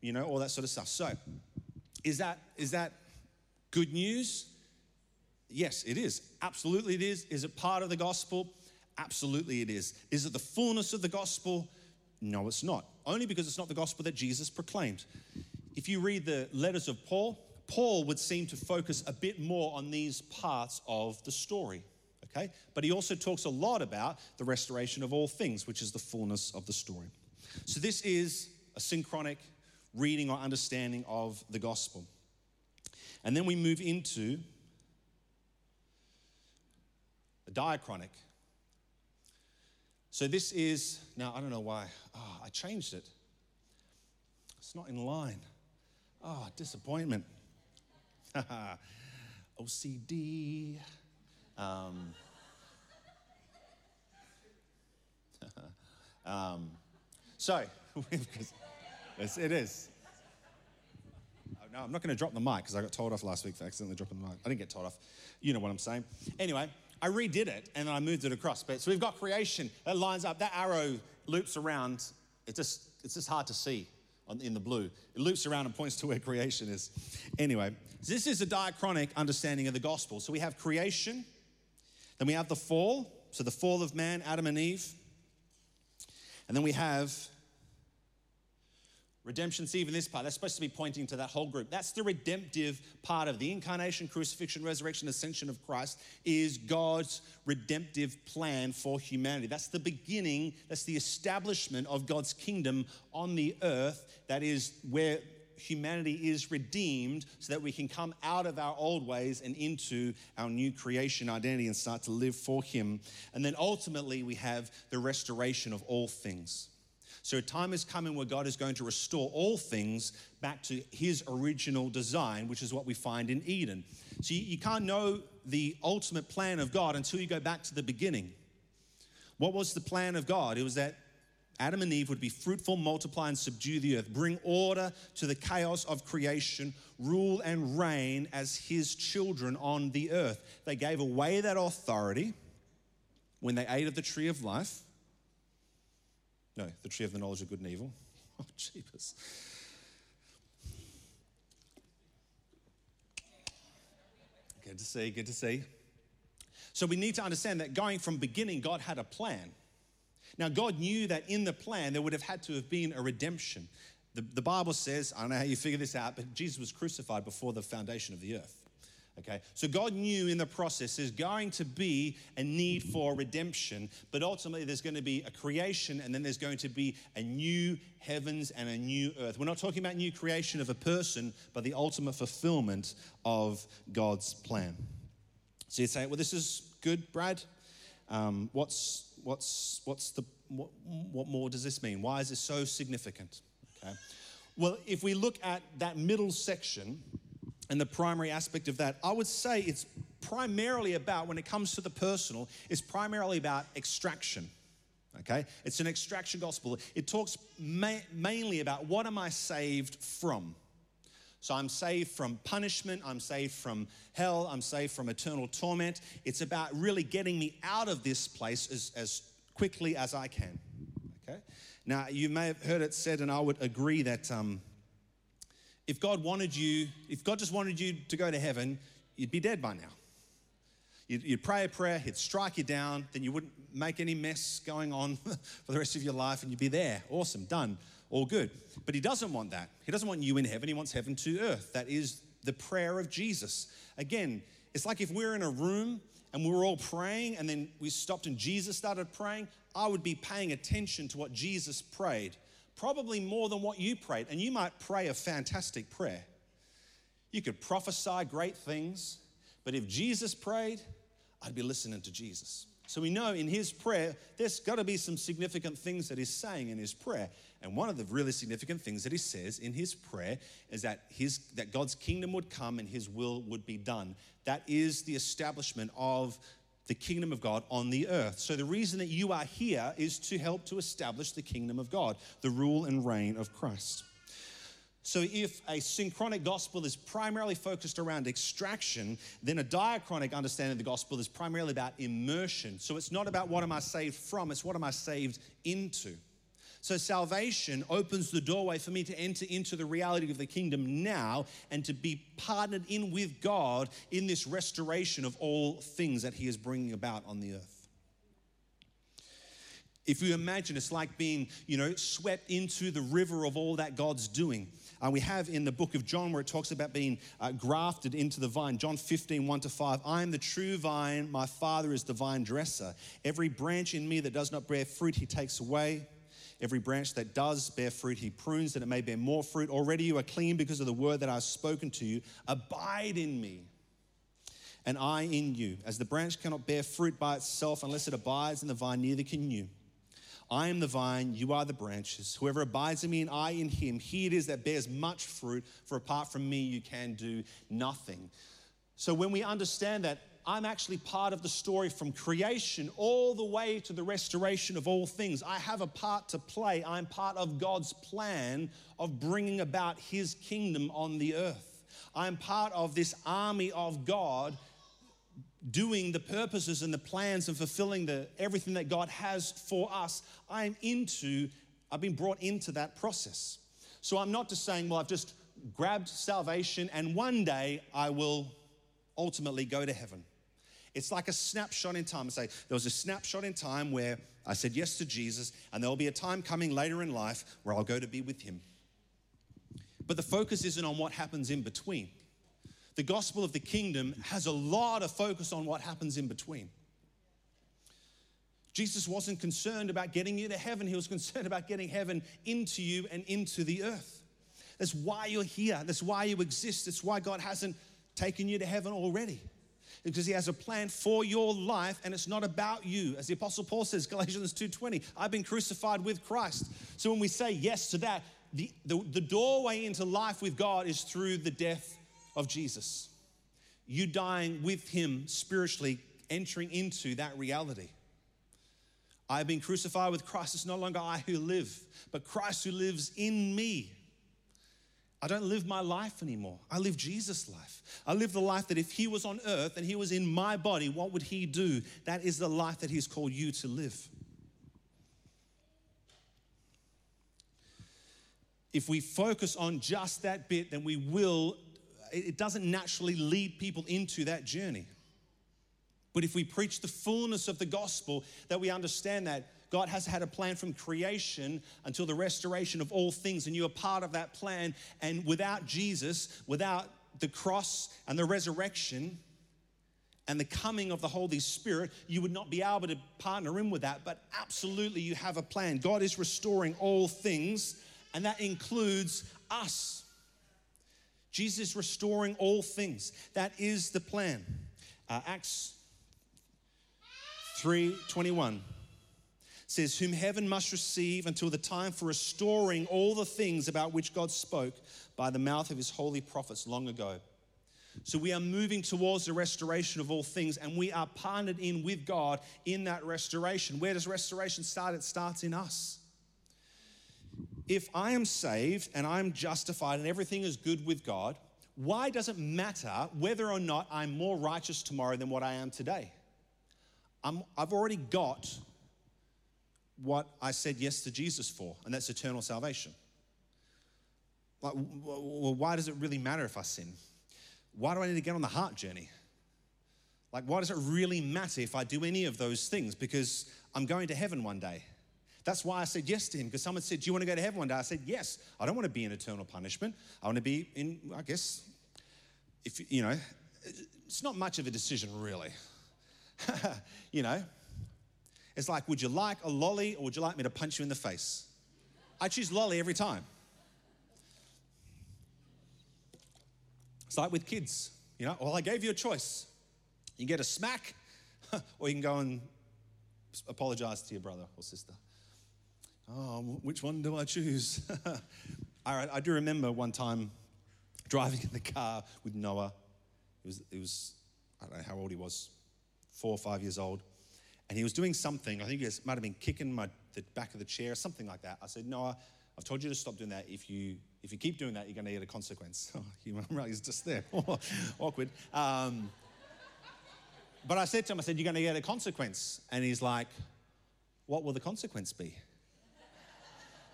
you know, all that sort of stuff. So, is that, is that good news? Yes, it is. Absolutely, it is. Is it part of the gospel? Absolutely, it is. Is it the fullness of the gospel? No, it's not. Only because it's not the gospel that Jesus proclaimed. If you read the letters of Paul, Paul would seem to focus a bit more on these parts of the story. Okay? But he also talks a lot about the restoration of all things, which is the fullness of the story. So this is a synchronic reading or understanding of the gospel. And then we move into a diachronic. So this is, now I don't know why, oh, I changed it. It's not in line. Oh, disappointment. OCD. Um, um, so, it is. Oh, no, I'm not going to drop the mic because I got told off last week for accidentally dropping the mic. I didn't get told off. You know what I'm saying. Anyway, I redid it and then I moved it across. But so we've got creation that lines up. That arrow loops around. It's just it's just hard to see in the blue. It loops around and points to where creation is. Anyway, this is a diachronic understanding of the gospel. So we have creation, then we have the fall. So the fall of man, Adam and Eve. And then we have redemption. See, even this part, that's supposed to be pointing to that whole group. That's the redemptive part of the incarnation, crucifixion, resurrection, ascension of Christ, is God's redemptive plan for humanity. That's the beginning, that's the establishment of God's kingdom on the earth. That is where humanity is redeemed so that we can come out of our old ways and into our new creation identity and start to live for Him. And then ultimately, we have the restoration of all things. So, a time is coming where God is going to restore all things back to His original design, which is what we find in Eden. So, you, you can't know the ultimate plan of God until you go back to the beginning. What was the plan of God? It was that Adam and Eve would be fruitful, multiply, and subdue the earth, bring order to the chaos of creation, rule and reign as his children on the earth. They gave away that authority when they ate of the tree of life. No, the tree of the knowledge of good and evil. Oh, jeepers. Good to see, good to see. So we need to understand that going from beginning, God had a plan. Now, God knew that in the plan there would have had to have been a redemption. The, the Bible says, I don't know how you figure this out, but Jesus was crucified before the foundation of the earth. Okay, so God knew in the process there's going to be a need for redemption, but ultimately there's going to be a creation and then there's going to be a new heavens and a new earth. We're not talking about new creation of a person, but the ultimate fulfillment of God's plan. So you'd say, well, this is good, Brad. Um, what's what's, what's the, what, what more does this mean? Why is this so significant? Okay. Well, if we look at that middle section and the primary aspect of that, I would say it's primarily about, when it comes to the personal, it's primarily about extraction. Okay? It's an extraction gospel. It talks ma- mainly about what am I saved from? So I'm saved from punishment, I'm saved from hell, I'm saved from eternal torment. It's about really getting me out of this place as, as quickly as I can. Okay? Now, you may have heard it said, and I would agree that um, if God wanted you, if God just wanted you to go to heaven, you'd be dead by now. You'd, you'd, pray a prayer, he'd strike you down, then you wouldn't make any mess going on for the rest of your life, and you'd be there. Awesome, done all good. But he doesn't want that. He doesn't want you in heaven, he wants heaven to earth. That is the prayer of Jesus. Again, it's like if we're in a room and we were all praying and then we stopped and Jesus started praying, I would be paying attention to what Jesus prayed, probably more than what you prayed. And you might pray a fantastic prayer. You could prophesy great things, but if Jesus prayed, I'd be listening to Jesus. So we know in his prayer, there's got to be some significant things that he's saying in his prayer. And one of the really significant things that he says in his prayer is that, his, that God's kingdom would come and his will would be done. That is the establishment of the kingdom of God on the earth. So the reason that you are here is to help to establish the kingdom of God, the rule and reign of Christ. So, if a synchronic gospel is primarily focused around extraction, then a diachronic understanding of the gospel is primarily about immersion. So, it's not about what am I saved from, it's what am I saved into. So, salvation opens the doorway for me to enter into the reality of the kingdom now and to be partnered in with God in this restoration of all things that He is bringing about on the earth. If you imagine, it's like being, you know, swept into the river of all that God's doing. Uh, we have in the book of John where it talks about being uh, grafted into the vine. John 15, 1 to 5. I am the true vine, my Father is the vine dresser. Every branch in me that does not bear fruit, he takes away. Every branch that does bear fruit, he prunes that it may bear more fruit. Already you are clean because of the word that I've spoken to you. Abide in me, and I in you. As the branch cannot bear fruit by itself unless it abides in the vine, neither can you. I am the vine, you are the branches. Whoever abides in me and I in him, he it is that bears much fruit, for apart from me, you can do nothing. So when we understand that I'm actually part of the story from creation all the way to the restoration of all things. I have a part to play. I'm part of God's plan of bringing about his kingdom on the earth. I'm part of this army of God doing the purposes and the plans and fulfilling the everything that God has for us, I'm into, I've been brought into that process. So I'm not just saying, well, I've just grabbed salvation and one day I will ultimately go to heaven. It's like a snapshot in time. I say there was a snapshot in time where I said yes to Jesus, and there will be a time coming later in life where I'll go to be with him. But the focus isn't on what happens in between. The gospel of the kingdom has a lot of focus on what happens in between. Jesus wasn't concerned about getting you to heaven, he was concerned about getting heaven into you and into the earth. That's why you're here, that's why you exist, that's why God hasn't taken you to heaven already. Because he has a plan for your life and it's not about you. As the apostle Paul says, Galatians 2:20, I've been crucified with Christ. So when we say yes to that, the, the, the doorway into life with God is through the death of Jesus. You dying with him spiritually, entering into that reality. I have been crucified with Christ. It's no longer I who live, but Christ who lives in me. I don't live my life anymore. I live Jesus' life. I live the life that if he was on earth and he was in my body, what would he do? That is the life that he's called you to live. If we focus on just that bit, then we will, it doesn't naturally lead people into that journey. But if we preach the fullness of the gospel, that we understand that God has had a plan from creation until the restoration of all things, and you are part of that plan. And without Jesus, without the cross and the resurrection, and the coming of the Holy Spirit, you would not be able to partner in with that. But absolutely, you have a plan. God is restoring all things, and that includes us. Jesus restoring all things. That is the plan. Uh, Acts 3:21 says, Whom heaven must receive until the time for restoring all the things about which God spoke by the mouth of his holy prophets long ago. So we are moving towards the restoration of all things, and we are partnered in with God in that restoration. Where does restoration start? It starts in us. If I am saved and I'm justified and everything is good with God, why does it matter whether or not I'm more righteous tomorrow than what I am today? I'm, I've already got what I said yes to Jesus for, and that's eternal salvation. Like, well, why does it really matter if I sin? Why do I need to get on the heart journey? Like, why does it really matter if I do any of those things? Because I'm going to heaven one day. That's why I said yes to him, because someone said, Do you want to go to heaven one day? I said, Yes. I don't want to be in eternal punishment. I want to be in, I guess, if, you know, it's not much of a decision, really. you know, it's like, would you like a lolly or would you like me to punch you in the face? I choose lolly every time. It's like with kids, you know, well, I gave you a choice. You can get a smack, or you can go and apologize to your brother or sister. Oh, which one do I choose? All right, I do remember one time driving in the car with Noah. It was, it was I don't know how old he was, four or five years old, and he was doing something. I think he might have been kicking my, the back of the chair, something like that. I said, Noah, I've told you to stop doing that. If you if you keep doing that, you're going to get a consequence. Oh, he, he's just there. Awkward. Um, but I said to him, I said, you're going to get a consequence. And he's like, what will the consequence be?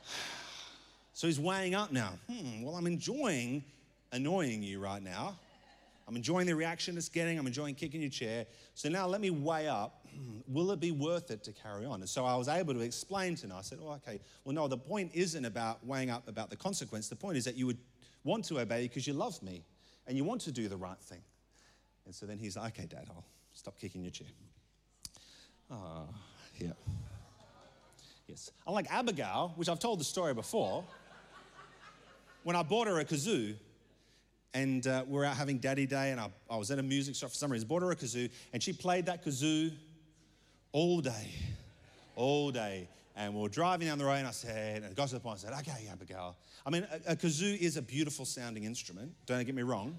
so he's weighing up now. Hmm, well, I'm enjoying annoying you right now. I'm enjoying the reaction it's getting. I'm enjoying kicking your chair. So now let me weigh up will it be worth it to carry on? And so I was able to explain to him. I said, oh, okay, well, no, the point isn't about weighing up about the consequence. The point is that you would want to obey because you love me and you want to do the right thing. And so then he's like, okay, Dad, I'll stop kicking your chair. Ah, oh, yeah. Yes. Unlike Abigail, which I've told the story before, when I bought her a kazoo, and uh, we are out having daddy day, and I, I, was at a music shop for some reason, bought her a kazoo, and she played that kazoo all day, all day. And we are driving down the road, and I said, and it got to the point, I said, okay, Abigail. I mean, a, a kazoo is a beautiful sounding instrument, don't get me wrong,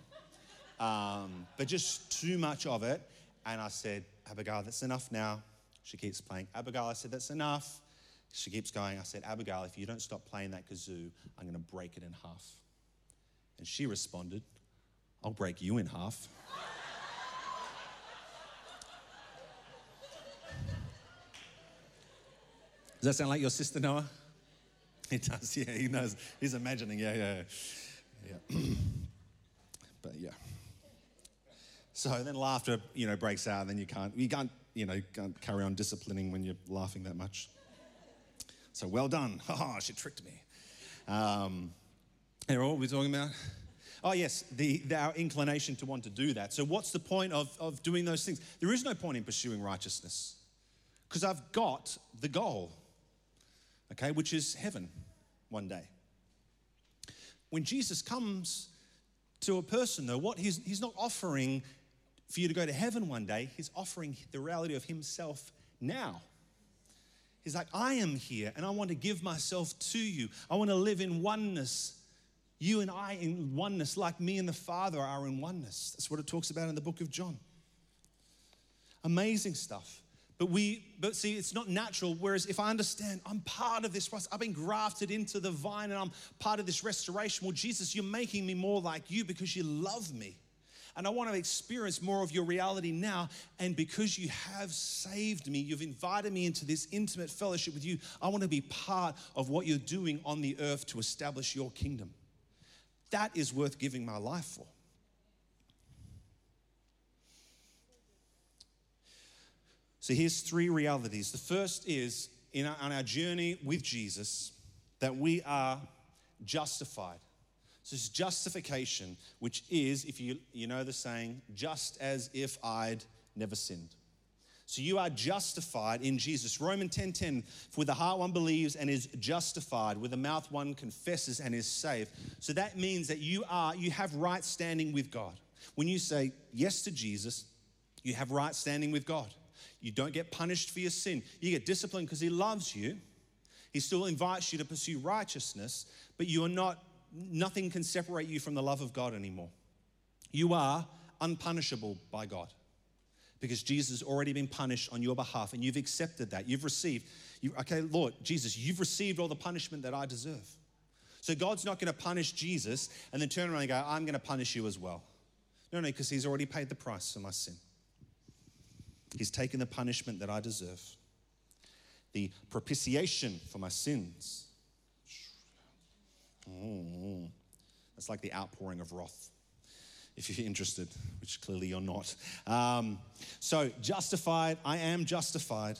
um, but just too much of it. And I said, Abigail, that's enough now. She keeps playing. Abigail, I said, that's enough. She keeps going. I said, Abigail, if you don't stop playing that kazoo, I'm going to break it in half. And she responded, I'll break you in half. Does that sound like your sister, Noah? It does, yeah, he knows. He's imagining, yeah, yeah, yeah. but yeah. So then laughter, you know, breaks out, and then you can't, you can't, you know, can't carry on disciplining when you're laughing that much. So well done. Ha she tricked me. Um, what were we talking about? Oh, yes, the, the, our inclination to want to do that. So, what's the point of, of doing those things? There is no point in pursuing righteousness because I've got the goal, okay, which is heaven one day. When Jesus comes to a person, though, what he's, he's not offering for you to go to heaven one day, he's offering the reality of himself now. He's like, I am here and I want to give myself to you. I want to live in oneness. You and I in oneness, like me and the Father are in oneness. That's what it talks about in the book of John. Amazing stuff. But we, but see, it's not natural. Whereas if I understand I'm part of this process, I've been grafted into the vine and I'm part of this restoration. Well, Jesus, you're making me more like you because you love me. And I want to experience more of your reality now. And because you have saved me, you've invited me into this intimate fellowship with you. I want to be part of what you're doing on the earth to establish your kingdom. That is worth giving my life for. So here's three realities. The first is in our, on our journey with Jesus that we are justified. So it's justification, which is, if you, you know the saying, just as if I'd never sinned. So you are justified in Jesus. Romans 10:10, 10, for with the heart one believes and is justified, with the mouth one confesses and is saved. So that means that you are, you have right standing with God. When you say yes to Jesus, you have right standing with God. You don't get punished for your sin. You get disciplined because He loves you. He still invites you to pursue righteousness, but you are not nothing can separate you from the love of God anymore. You are unpunishable by God because Jesus has already been punished on your behalf and you've accepted that. You've received, you, okay, Lord, Jesus, you've received all the punishment that I deserve. So God's not going to punish Jesus and then turn around and go, I'm going to punish you as well. No, no, because He's already paid the price for my sin. He's taken the punishment that I deserve, the propitiation for my sins Mm. It's like the outpouring of wrath, if you're interested, which clearly you're not. Um, so, justified, I am justified.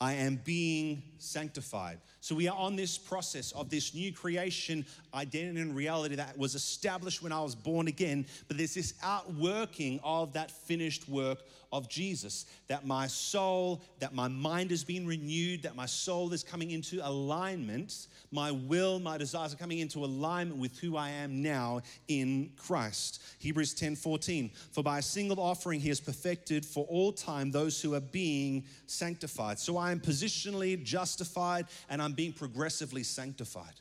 I am being sanctified. So, we are on this process of this new creation identity and reality that was established when I was born again, but there's this outworking of that finished work of Jesus. That my soul, that my mind has been renewed, that my soul is coming into alignment my will, my desires are coming into alignment with who I am now in Christ. Hebrews 10 14. For by a single offering he has perfected for all time those who are being sanctified. So I am positionally justified and I'm being progressively sanctified.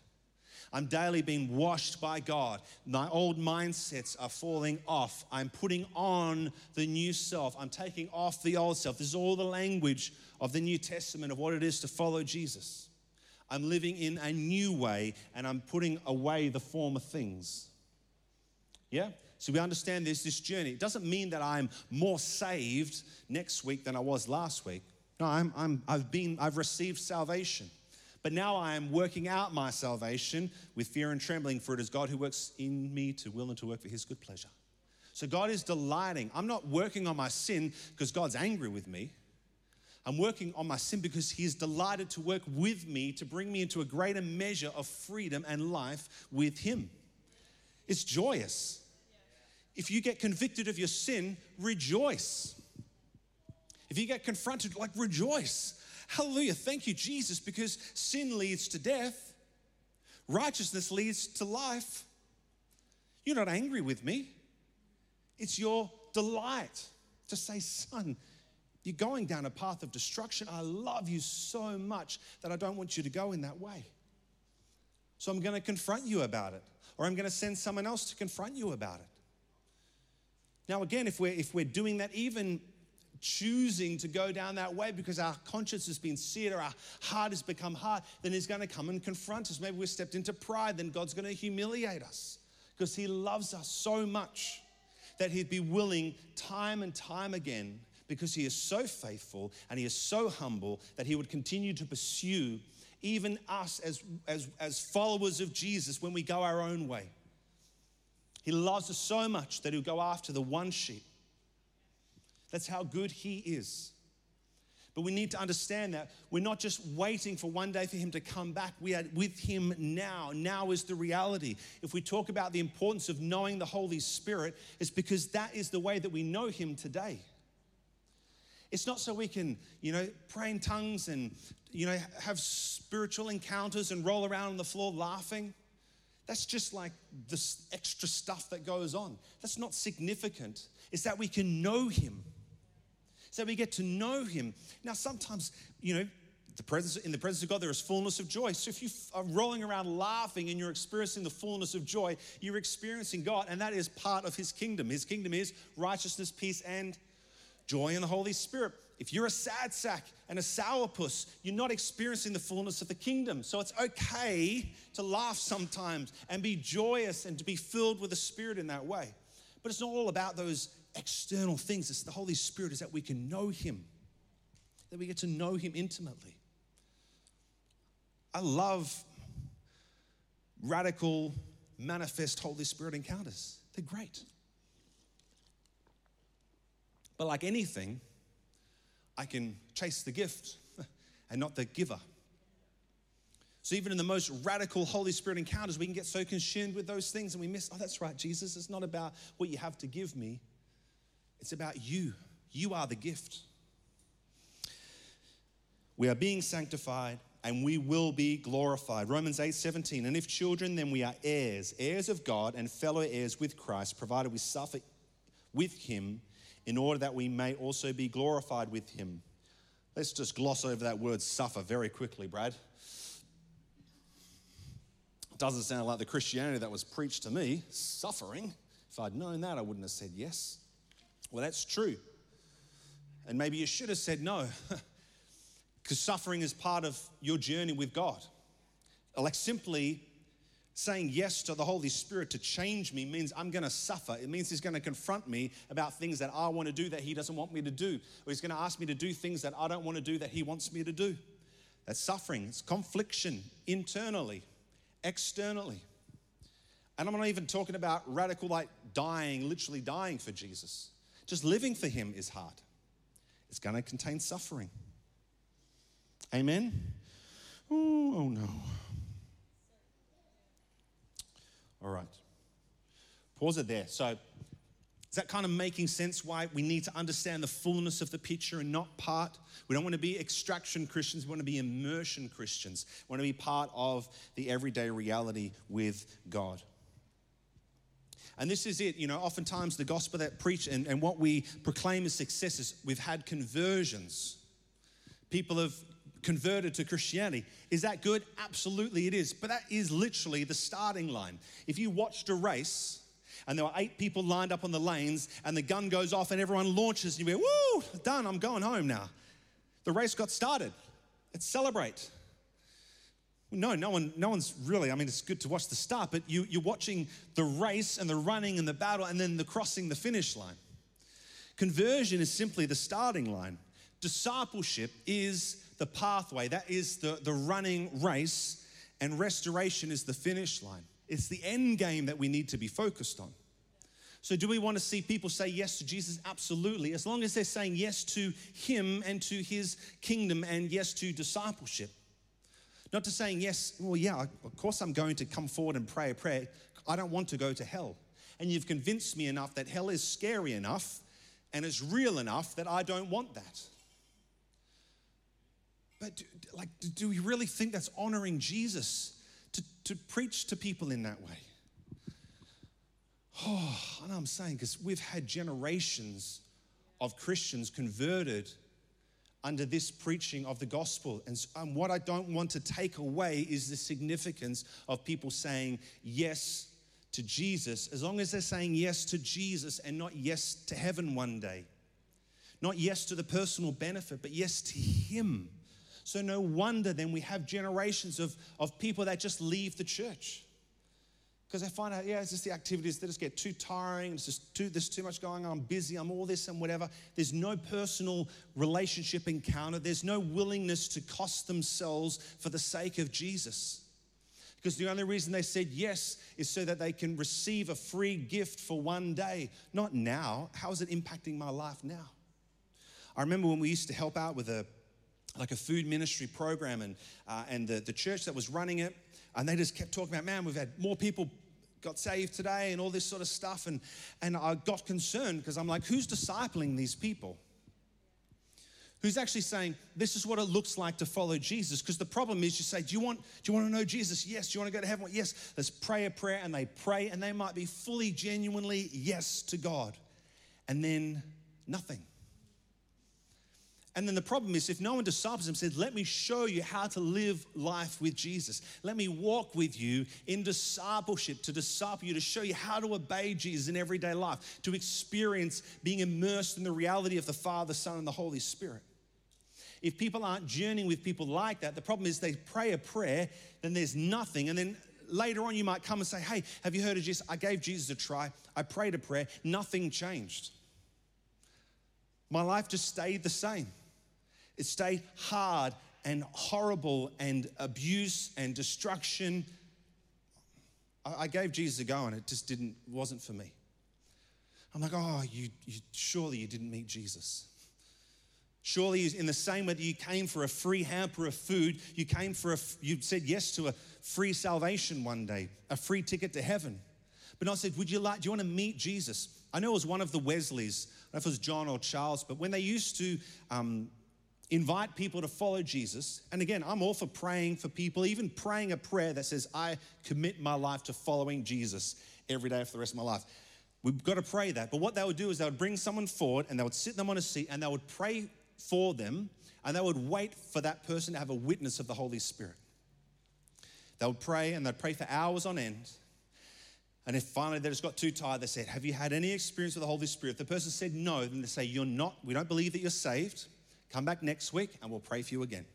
I'm daily being washed by God. My old mindsets are falling off. I'm putting on the new self. I'm taking off the old self. This is all the language of the New Testament of what it is to follow Jesus. I'm living in a new way and I'm putting away the former things. Yeah? So we understand there's this journey. It doesn't mean that I'm more saved next week than I was last week. No, I'm, I'm, I've been, I've received salvation. But now I am working out my salvation with fear and trembling, for it is God who works in me to will and to work for his good pleasure. So God is delighting. I'm not working on my sin because God's angry with me. I'm working on my sin because He is delighted to work with me to bring me into a greater measure of freedom and life with Him. It's joyous. If you get convicted of your sin, rejoice. If you get confronted, like rejoice. Hallelujah. Thank you, Jesus, because sin leads to death, righteousness leads to life. You're not angry with me. It's your delight to say, Son, you're going down a path of destruction. I love you so much that I don't want you to go in that way. So I'm going to confront you about it, or I'm going to send someone else to confront you about it. Now, again, if we're, if we're doing that, even choosing to go down that way because our conscience has been seared or our heart has become hard, then He's going to come and confront us. Maybe we've stepped into pride, then God's going to humiliate us because He loves us so much that He'd be willing time and time again because he is so faithful and he is so humble that he would continue to pursue even us as, as, as followers of Jesus when we go our own way. He loves us so much that he'll go after the one sheep That's how good He is. But we need to understand that we're not just waiting for one day for Him to come back. We are with Him now. Now is the reality. If we talk about the importance of knowing the Holy Spirit, it's because that is the way that we know Him today. It's not so we can, you know, pray in tongues and, you know, have spiritual encounters and roll around on the floor laughing. That's just like this extra stuff that goes on. That's not significant. It's that we can know Him. So we get to know Him. Now, sometimes, you know, the presence, in the presence of God, there is fullness of joy. So if you are rolling around laughing and you're experiencing the fullness of joy, you're experiencing God, and that is part of His kingdom. His kingdom is righteousness, peace, and joy in the Holy Spirit. If you're a sad sack and a sourpuss, you're not experiencing the fullness of the kingdom. So it's okay to laugh sometimes and be joyous and to be filled with the Spirit in that way. But it's not all about those external things. It's the Holy Spirit, is that we can know Him, that we get to know Him intimately. I love radical, manifest Holy Spirit encounters, they're great. But like anything, I can chase the gift and not the giver. So, even in the most radical Holy Spirit encounters, we can get so consumed with those things and we miss, oh, that's right, Jesus, it's not about what you have to give me, it's about you. You are the gift. We are being sanctified and we will be glorified. Romans 8 17. And if children, then we are heirs, heirs of God and fellow heirs with Christ, provided we suffer with him in order that we may also be glorified with him. Let's just gloss over that word suffer very quickly, Brad. Doesn't sound like the Christianity that was preached to me. Suffering. If I'd known that, I wouldn't have said yes. Well, that's true. And maybe you should have said no, because suffering is part of your journey with God. Like simply saying yes to the Holy Spirit to change me means I'm going to suffer. It means He's going to confront me about things that I want to do that He doesn't want me to do. Or He's going to ask me to do things that I don't want to do that He wants me to do. That's suffering, it's confliction internally, externally. And I'm not even talking about radical, like dying, literally dying for Jesus. Just living for Him is hard, it's going to contain suffering. Amen? Ooh, oh no. All right. Pause it there. So, is that kind of making sense why we need to understand the fullness of the picture and not part? We don't want to be extraction Christians, we want to be immersion Christians. We want to be part of the everyday reality with God. And this is it, you know, oftentimes the gospel that preach and, and what we proclaim as successes, we've had conversions. People have converted to Christianity. Is that good? Absolutely it is. But that is literally the starting line. If you watched a race and there were eight people lined up on the lanes and the gun goes off and everyone launches and you go, woo, done, I'm going home now. The race got started. Let's celebrate. No, no one, no one's really. I mean, it's good to watch the start, but you, you're watching the race and the running and the battle and then the crossing the finish line. Conversion is simply the starting line. Discipleship is the pathway, that is the, the running race, and restoration is the finish line. It's the end game that we need to be focused on. So, do we want to see people say yes to Jesus? Absolutely. As long as they're saying yes to Him and to His kingdom and yes to discipleship. Not to saying yes, well, yeah, of course I'm going to come forward and pray a prayer. I don't want to go to hell. And you've convinced me enough that hell is scary enough and it's real enough that I don't want that. But do, like, do we really think that's honoring Jesus to, to preach to people in that way? Oh, know I'm saying because we've had generations of Christians converted under this preaching of the gospel. And, and um, what I don't want to take away is the significance of people saying yes to Jesus, as long as they're saying yes to Jesus and not yes to heaven one day. Not yes to the personal benefit, but yes to Him. So, no wonder then we have generations of, of people that just leave the church. Because they find out, yeah, it's just the activities that just get too tiring. It's just too, there's too much going on. I'm busy. I'm all this and whatever. There's no personal relationship encounter. There's no willingness to cost themselves for the sake of Jesus. Because the only reason they said yes is so that they can receive a free gift for one day. Not now. How is it impacting my life now? I remember when we used to help out with a like a food ministry program and, uh, and the, the church that was running it, and they just kept talking about, man, we've had more people got saved today and all this sort of stuff. And, and I got concerned because I'm like, who's discipling these people? Who's actually saying, this is what it looks like to follow Jesus? Because the problem is you say, do you, want, do you want to know Jesus? Yes. Do you want to go to heaven? Yes. Let's pray a prayer and they pray and they might be fully, genuinely yes to God. And then nothing. And then the problem is, if no one disciples him, says, Let me show you how to live life with Jesus. Let me walk with you in discipleship, to disciple you, to show you how to obey Jesus in everyday life, to experience being immersed in the reality of the Father, Son, and the Holy Spirit. If people aren't journeying with people like that, the problem is they pray a prayer, then there's nothing. And then later on, you might come and say, Hey, have you heard of Jesus? I gave Jesus a try. I prayed a prayer. Nothing changed. My life just stayed the same. It stayed hard and horrible and abuse and destruction. I, gave Jesus a go and it just didn't, wasn't for me. I'm like, oh, you, you surely you didn't meet Jesus. Surely, in the same way that you came for a free hamper of food, you came for a, you said yes to a free salvation one day, a free ticket to heaven. But I said, would you like, do you want to meet Jesus? I know it was one of the Wesleys, I don't know if it was John or Charles, but when they used to um, invite people to follow Jesus. And again, I'm all for praying for people, even praying a prayer that says, I commit my life to following Jesus every day for the rest of my life. We've got to pray that. But what they would do is they would bring someone forward and they would sit them on a seat and they would pray for them and they would wait for that person to have a witness of the Holy Spirit. They would pray and they'd pray for hours on end. And if finally they just got too tired, they said, Have you had any experience with the Holy Spirit? If the person said no, then they say, You're not, we don't believe that you're saved. Come back next week and we'll pray for you again.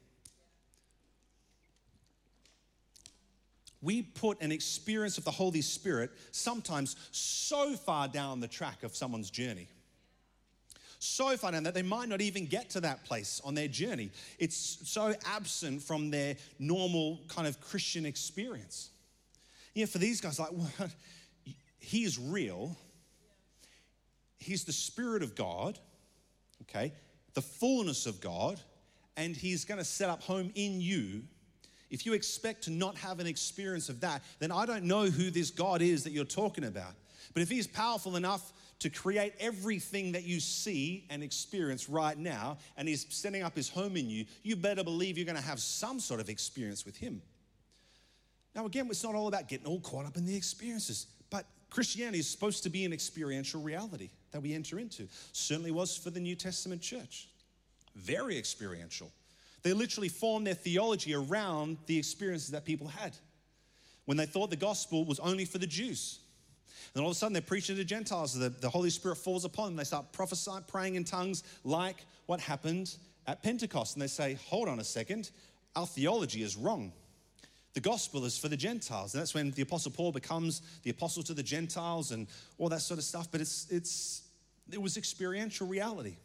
We put an experience of the Holy Spirit sometimes so far down the track of someone's journey. So far down that they might not even get to that place on their journey. It's so absent from their normal kind of Christian experience. Yeah, for these guys, like, well, he is real. He's the Spirit of God, okay? The fullness of God, and He's going to set up home in you. If you expect to not have an experience of that, then I don't know who this God is that you're talking about. But if He's powerful enough to create everything that you see and experience right now, and He's setting up His home in you, you better believe you're going to have some sort of experience with Him. Now, again, it's not all about getting all caught up in the experiences, Christianity is supposed to be an experiential reality that we enter into. Certainly was for the New Testament church. Very experiential. They literally formed their theology around the experiences that people had when they thought the gospel was only for the Jews. And all of a sudden, they're preaching to the Gentiles. The, the Holy Spirit falls upon them. They start prophesying, praying in tongues, like what happened at Pentecost. And they say, Hold on a second, our theology is wrong the gospel is for the Gentiles. And that's when the Apostle Paul becomes the apostle to the Gentiles and all that sort of stuff. But it's, it's, it was experiential reality.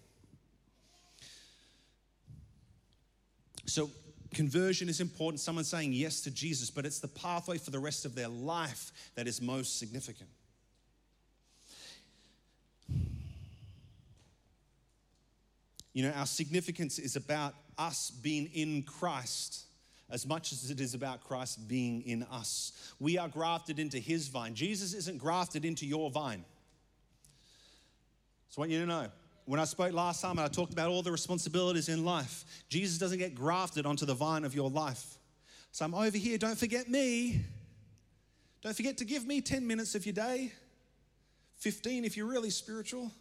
So, conversion is important. Someone saying yes to Jesus, but it's the pathway for the rest of their life that is most significant. You know, our significance is about us being in Christ as much as it is about Christ being in us. We are grafted into his vine. Jesus isn't grafted into your vine. So I want you to know. When I spoke last time and I talked about all the responsibilities in life, Jesus doesn't get grafted onto the vine of your life. So I'm over here, don't forget me. Don't forget to give me 10 minutes of your day, 15 if you're really spiritual.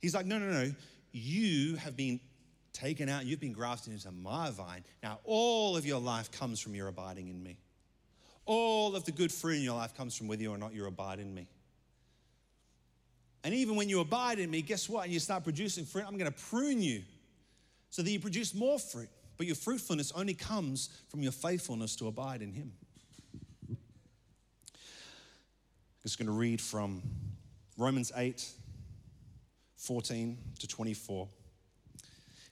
He's like, no, no, no. You have been taken out, you've been grafted into my vine. Now, all of your life comes from your abiding in me. All of the good fruit in your life comes from whether or not you abide in me. And even when you abide in me, guess what? And you start producing fruit, I'm going to prune you so that you produce more fruit. But your fruitfulness only comes from your faithfulness to abide in Him. I'm just going to read from Romans 8 14 to 24.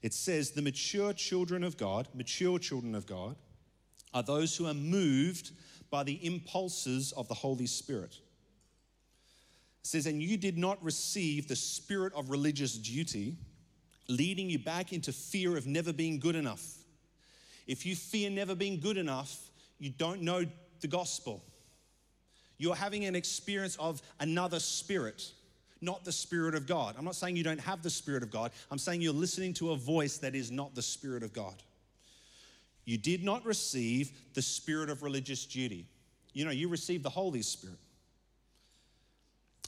It says, The mature children of God, mature children of God, are those who are moved by the impulses of the Holy Spirit. It says, And you did not receive the spirit of religious duty leading you back into fear of never being good enough. If you fear never being good enough, you don't know the gospel. You're having an experience of another spirit, not the Spirit of God. I'm not saying you don't have the Spirit of God, I'm saying you're listening to a voice that is not the Spirit of God. You did not receive the spirit of religious duty. You know, you received the Holy Spirit,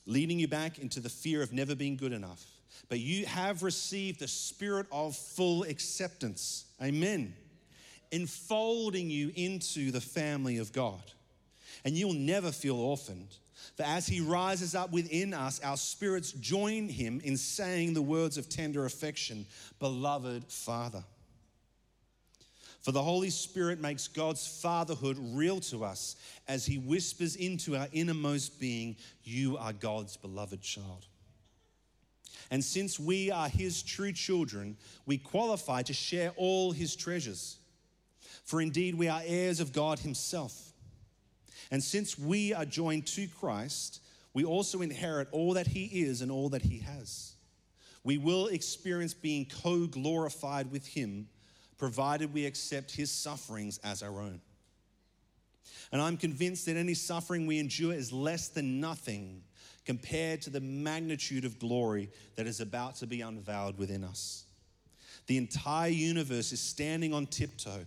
leading you back into the fear of never being good enough. But you have received the spirit of full acceptance. Amen. Enfolding you into the family of God. And you'll never feel orphaned. For as he rises up within us, our spirits join him in saying the words of tender affection, Beloved Father. For the Holy Spirit makes God's fatherhood real to us as He whispers into our innermost being, You are God's beloved child. And since we are His true children, we qualify to share all His treasures. For indeed, we are heirs of God Himself. And since we are joined to Christ, we also inherit all that He is and all that He has. We will experience being co glorified with Him provided we accept his sufferings as our own. And I'm convinced that any suffering we endure is less than nothing compared to the magnitude of glory that is about to be unveiled within us. The entire universe is standing on tiptoe,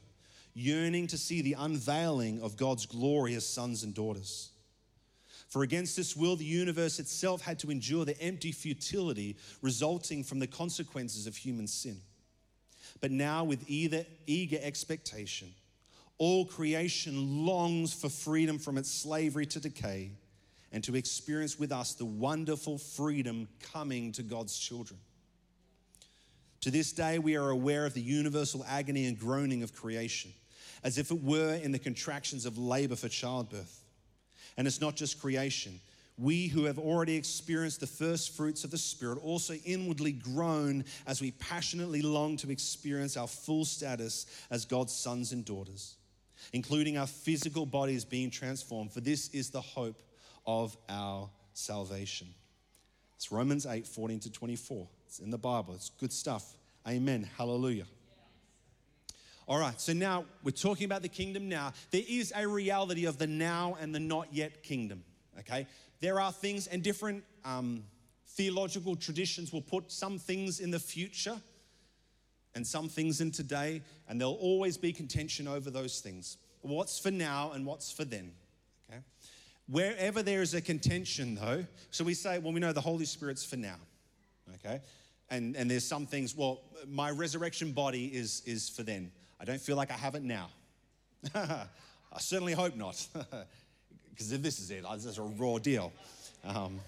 yearning to see the unveiling of God's glory as sons and daughters. For against this will, the universe itself had to endure the empty futility resulting from the consequences of human sin. But now, with either eager expectation, all creation longs for freedom from its slavery to decay and to experience with us the wonderful freedom coming to God's children. To this day, we are aware of the universal agony and groaning of creation, as if it were in the contractions of labor for childbirth. And it's not just creation, we who have already experienced the first fruits of the Spirit also inwardly groan as we passionately long to experience our full status as God's sons and daughters, including our physical bodies being transformed, for this is the hope of our salvation. It's Romans 8 14 to 24. It's in the Bible, it's good stuff. Amen. Hallelujah. All right, so now we're talking about the kingdom now. There is a reality of the now and the not yet kingdom, okay? there are things, and different um, theological traditions will put some things in the future and some things in today, and there'll always be contention over those things. What's for now and what's for then? Okay? Wherever there is a contention, though, so we say, well, we know the Holy Spirit's for now, okay? And, and there's some things, well, my resurrection body is, is for then. I don't feel like I have it now. I certainly hope not. because if this is it, this is a raw deal. Um,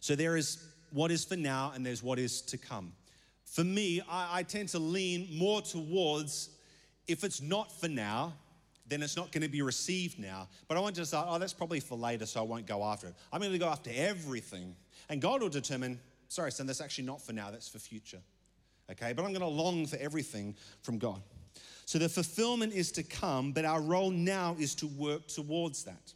so there is what is for now, and there's what is to come. For me, I, I tend to lean more towards if it's not for now, then it's not going to be received now. But I want to say, oh, that's probably for later, so I won't go after it. I'm going to go after everything. And God will determine, sorry, son, that's actually not for now, that's for future. Okay? But I'm to long for everything from God. So the fulfillment is to come, but our role now is to work towards that.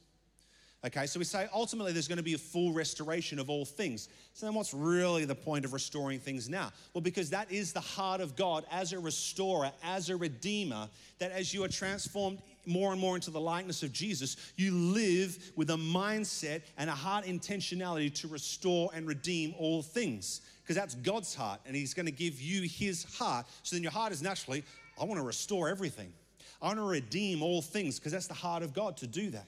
Okay, so we say ultimately there's going to be a full restoration of all things. So then what's really the point of restoring things now? Well, because that is the heart of God as a restorer, as a redeemer, that as you are transformed more and more into the likeness of Jesus, you live with a mindset and a heart intentionality to restore and redeem all things. Because that's God's heart, and He's going to give you His heart. So then your heart is naturally, I want to restore everything. I want to redeem all things because that's the heart of God to do that.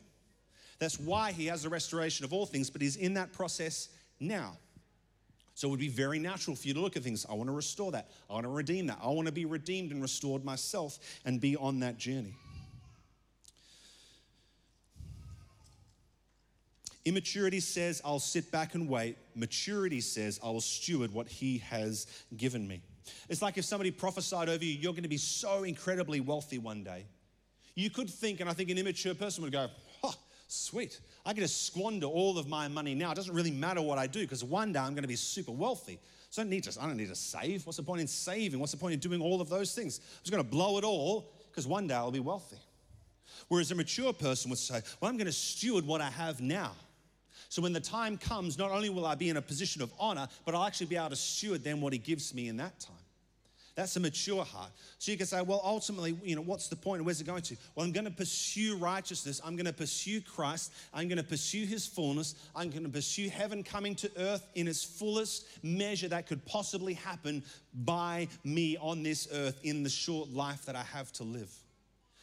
That's why He has the restoration of all things, but He's in that process now. So it would be very natural for you to look at things. I want to restore that. I want to redeem that. I want to be redeemed and restored myself and be on that journey. Immaturity says, I'll sit back and wait. Maturity says, I will steward what He has given me. It's like if somebody prophesied over you, you're going to be so incredibly wealthy one day. You could think, and I think an immature person would go, oh, sweet. I get to squander all of my money now. It doesn't really matter what I do because one day I'm going to be super wealthy. So I don't need to, I don't need to save. What's the point in saving? What's the point in doing all of those things? I'm just going to blow it all because one day I'll be wealthy. Whereas a mature person would say, well, I'm going to steward what I have now. So when the time comes, not only will I be in a position of honor, but I'll actually be able to steward then what He gives me in that time. That's a mature heart. So you can say, well, ultimately, you know, what's the point? Where's it going to? Well, I'm going to pursue righteousness. I'm going to pursue Christ. I'm going to pursue his fullness. I'm going to pursue heaven coming to earth in its fullest measure that could possibly happen by me on this earth in the short life that I have to live.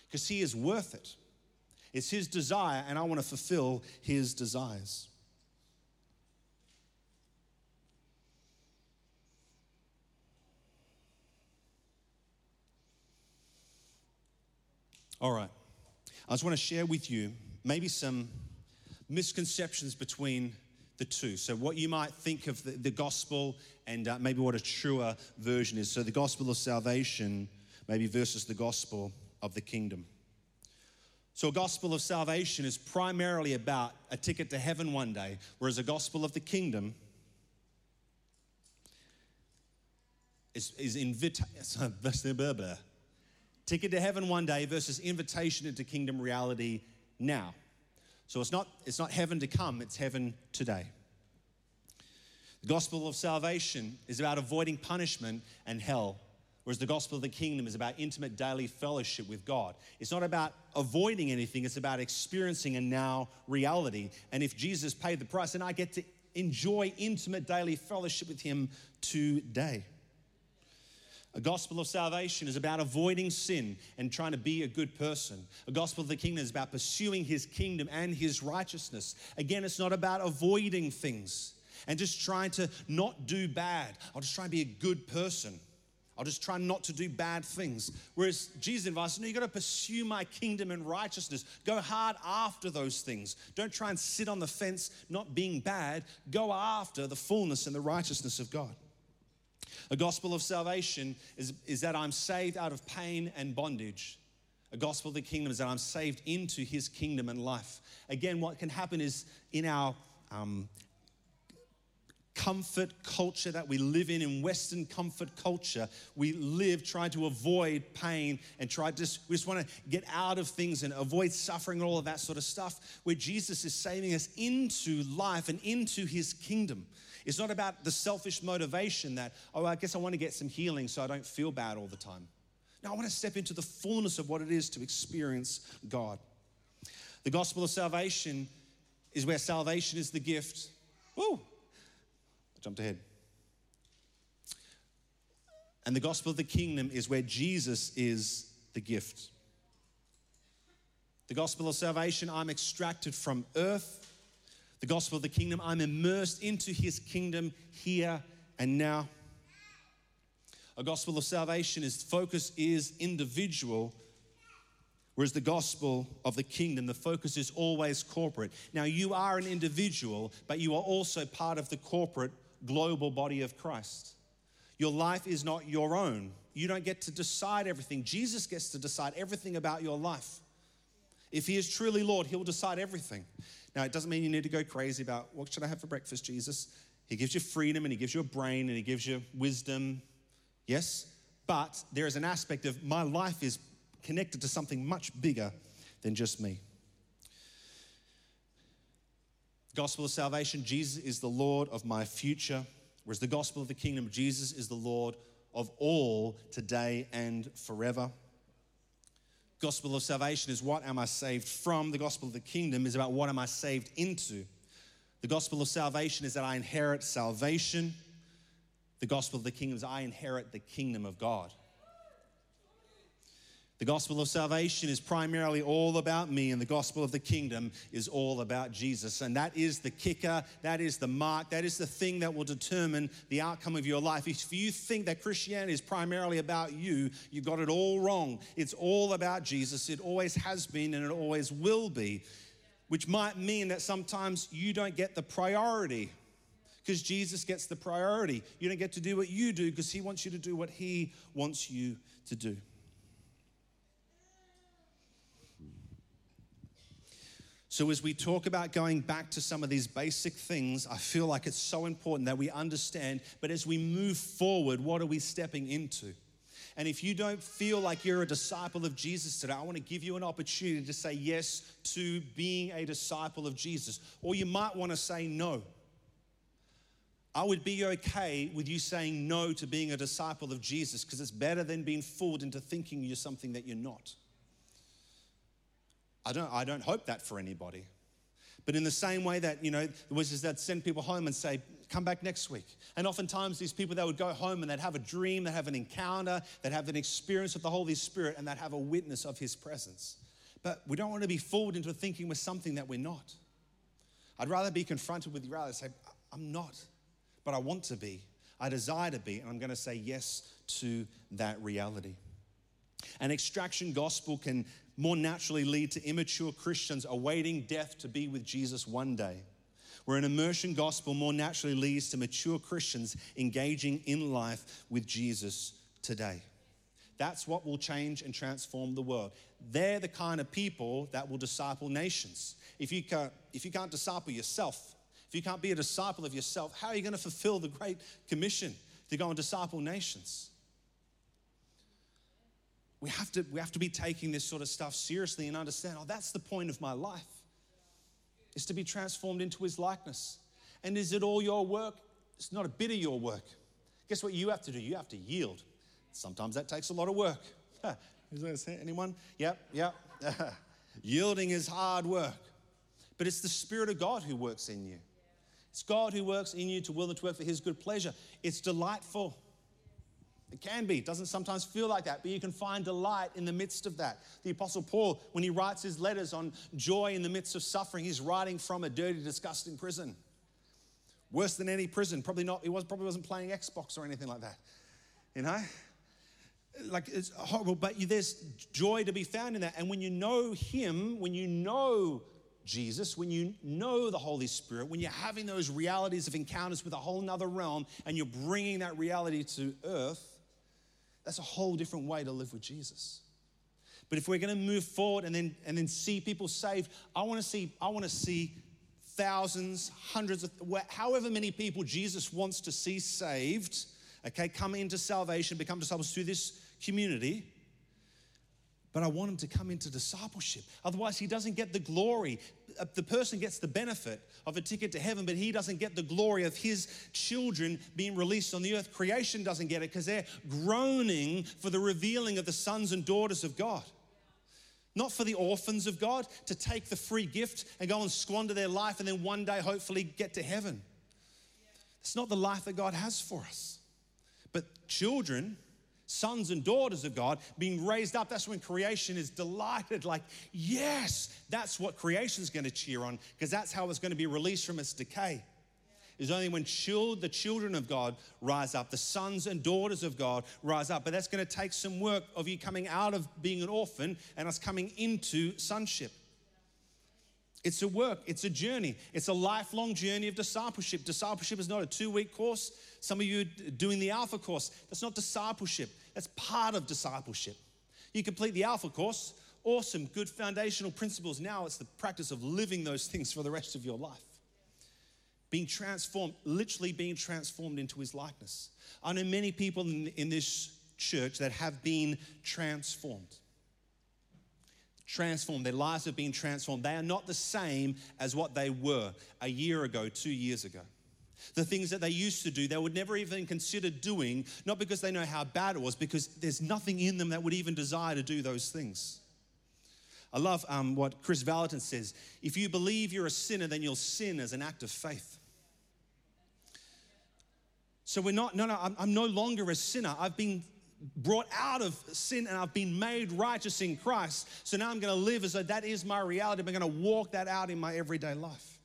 Because he is worth it. It's his desire, and I want to fulfill his desires. All right. I just want to share with you maybe some misconceptions between the two. So, what you might think of the, the gospel and uh, maybe what a truer version is. So, the gospel of salvation, maybe versus the gospel of the kingdom. So, a gospel of salvation is primarily about a ticket to heaven one day, whereas a gospel of the kingdom is, is invitation. Ticket to heaven one day versus invitation into kingdom reality now. So it's not, it's not heaven to come, it's heaven today. The gospel of salvation is about avoiding punishment and hell, whereas the gospel of the kingdom is about intimate daily fellowship with God. It's not about avoiding anything, it's about experiencing a now reality. And if Jesus paid the price, then I get to enjoy intimate daily fellowship with Him today. A gospel of salvation is about avoiding sin and trying to be a good person. A gospel of the kingdom is about pursuing his kingdom and his righteousness. Again, it's not about avoiding things and just trying to not do bad. I'll just try and be a good person. I'll just try not to do bad things. Whereas Jesus invites, no, you've got to pursue my kingdom and righteousness. Go hard after those things. Don't try and sit on the fence, not being bad. Go after the fullness and the righteousness of God. A gospel of salvation is, is that I'm saved out of pain and bondage. A gospel of the kingdom is that I'm saved into his kingdom and life. Again, what can happen is in our um, comfort culture that we live in, in Western comfort culture, we live trying to avoid pain and try just, we just want to get out of things and avoid suffering and all of that sort of stuff, where Jesus is saving us into life and into his kingdom. It's not about the selfish motivation that, oh, I guess I want to get some healing so I don't feel bad all the time. No, I want to step into the fullness of what it is to experience God. The gospel of salvation is where salvation is the gift. Woo! I jumped ahead. And the gospel of the kingdom is where Jesus is the gift. The gospel of salvation, I'm extracted from earth the gospel of the kingdom. I'm immersed into his kingdom here and now. A gospel of salvation is focus is individual, whereas the gospel of the kingdom, the focus is always corporate. Now, you are an individual, but you are also part of the corporate global body of Christ. Your life is not your own. You don't get to decide everything. Jesus gets to decide everything about your life. If he is truly Lord, he'll decide everything. Now, it doesn't mean you need to go crazy about what should I have for breakfast, Jesus? He gives you freedom and He gives you a brain and He gives you wisdom. Yes? But there is an aspect of my life is connected to something much bigger than just me. Gospel of salvation, Jesus is the Lord of my future, whereas the gospel of the kingdom, Jesus is the Lord of all today and forever. Gospel of salvation is what am I saved from? The gospel of the kingdom is about what am I saved into? The gospel of salvation is that I inherit salvation. The gospel of the kingdom is I inherit the kingdom of God. The gospel of salvation is primarily all about me, and the gospel of the kingdom is all about Jesus. And that is the kicker, that is the mark, that is the thing that will determine the outcome of your life. If you think that Christianity is primarily about you, you got it all wrong. It's all about Jesus. It always has been, and it always will be, which might mean that sometimes you don't get the priority because Jesus gets the priority. You don't get to do what you do because He wants you to do what He wants you to do. So, as we talk about going back to some of these basic things, I feel like it's so important that we understand. But as we move forward, what are we stepping into? And if you don't feel like you're a disciple of Jesus today, I want to give you an opportunity to say yes to being a disciple of Jesus. Or you might want to say no. I would be okay with you saying no to being a disciple of Jesus because it's better than being fooled into thinking you're something that you're not. I don't, I don't hope that for anybody. But in the same way that, you know, the Wesleys that send people home and say, come back next week. And oftentimes these people that would go home and they'd have a dream, they'd have an encounter, they'd have an experience with the Holy Spirit, and they'd have a witness of his presence. But we don't want to be fooled into thinking we're something that we're not. I'd rather be confronted with reality and say, I'm not, but I want to be. I desire to be, and I'm going to say yes to that reality. An extraction gospel can more naturally lead to immature Christians awaiting death to be with Jesus one day. Where an immersion gospel more naturally leads to mature Christians engaging in life with Jesus today. That's what will change and transform the world. They're the kind of people that will disciple nations. If you can't, if you can't disciple yourself, if you can't be a disciple of yourself, how are you going to fulfill the Great Commission to go and disciple nations? We have to we have to be taking this sort of stuff seriously and understand oh that's the point of my life is to be transformed into his likeness. And is it all your work? It's not a bit of your work. Guess what you have to do? You have to yield. Sometimes that takes a lot of work. Anyone? Yep yep. Yielding is hard work. But it's the spirit of god who works in you. It's god who works in you to will and to work for his good pleasure. It's delightful it can be. It doesn't sometimes feel like that, but you can find delight in the midst of that. The Apostle Paul, when he writes his letters on joy in the midst of suffering, he's writing from a dirty, disgusting prison. Worse than any prison. Probably not, he was, probably wasn't playing Xbox or anything like that. You know? Like it's horrible, but there's joy to be found in that. And when you know him, when you know Jesus, when you know the Holy Spirit, when you're having those realities of encounters with a whole nother realm and you're bringing that reality to earth, that's a whole different way to live with Jesus. But if we're going to move forward and then and then see people saved, I want to see I want to see thousands, hundreds of however many people Jesus wants to see saved, okay, come into salvation, become disciples through this community. But I want him to come into discipleship. Otherwise, he doesn't get the glory. The person gets the benefit of a ticket to heaven, but he doesn't get the glory of his children being released on the earth. Creation doesn't get it because they're groaning for the revealing of the sons and daughters of God. Not for the orphans of God to take the free gift and go and squander their life and then one day hopefully get to heaven. It's not the life that God has for us. But children, sons and daughters of God being raised up. That's when creation is delighted, like, yes, that's what creation is going to cheer on, because that's how it's going to be released from its decay. Is only when the children of God rise up, the sons and daughters of God rise up. But that's going to take some work of you coming out of being an orphan and us coming into sonship. It's a work, it's a journey, it's a lifelong journey of discipleship. Discipleship is not a two week course. Some of you doing the Alpha course, that's not discipleship, that's part of discipleship. You complete the Alpha course, awesome, good foundational principles. Now it's the practice of living those things for the rest of your life. Being transformed, literally being transformed into his likeness. I know many people in, in this church that have been transformed transformed. Their lives have been transformed. They are not the same as what they were a year ago, two years ago. The things that they used to do, they would never even consider doing, not because they know how bad it was, because there's nothing in them that would even desire to do those things. I love um, what Chris Vallotton says if you believe you're a sinner, then you'll sin as an act of faith. So we're not, no, no, I'm, no longer a sinner. I've been brought out of sin and I've been made righteous in Christ. So now I'm going to live as though that is my reality. I'm going to walk that out in my everyday life.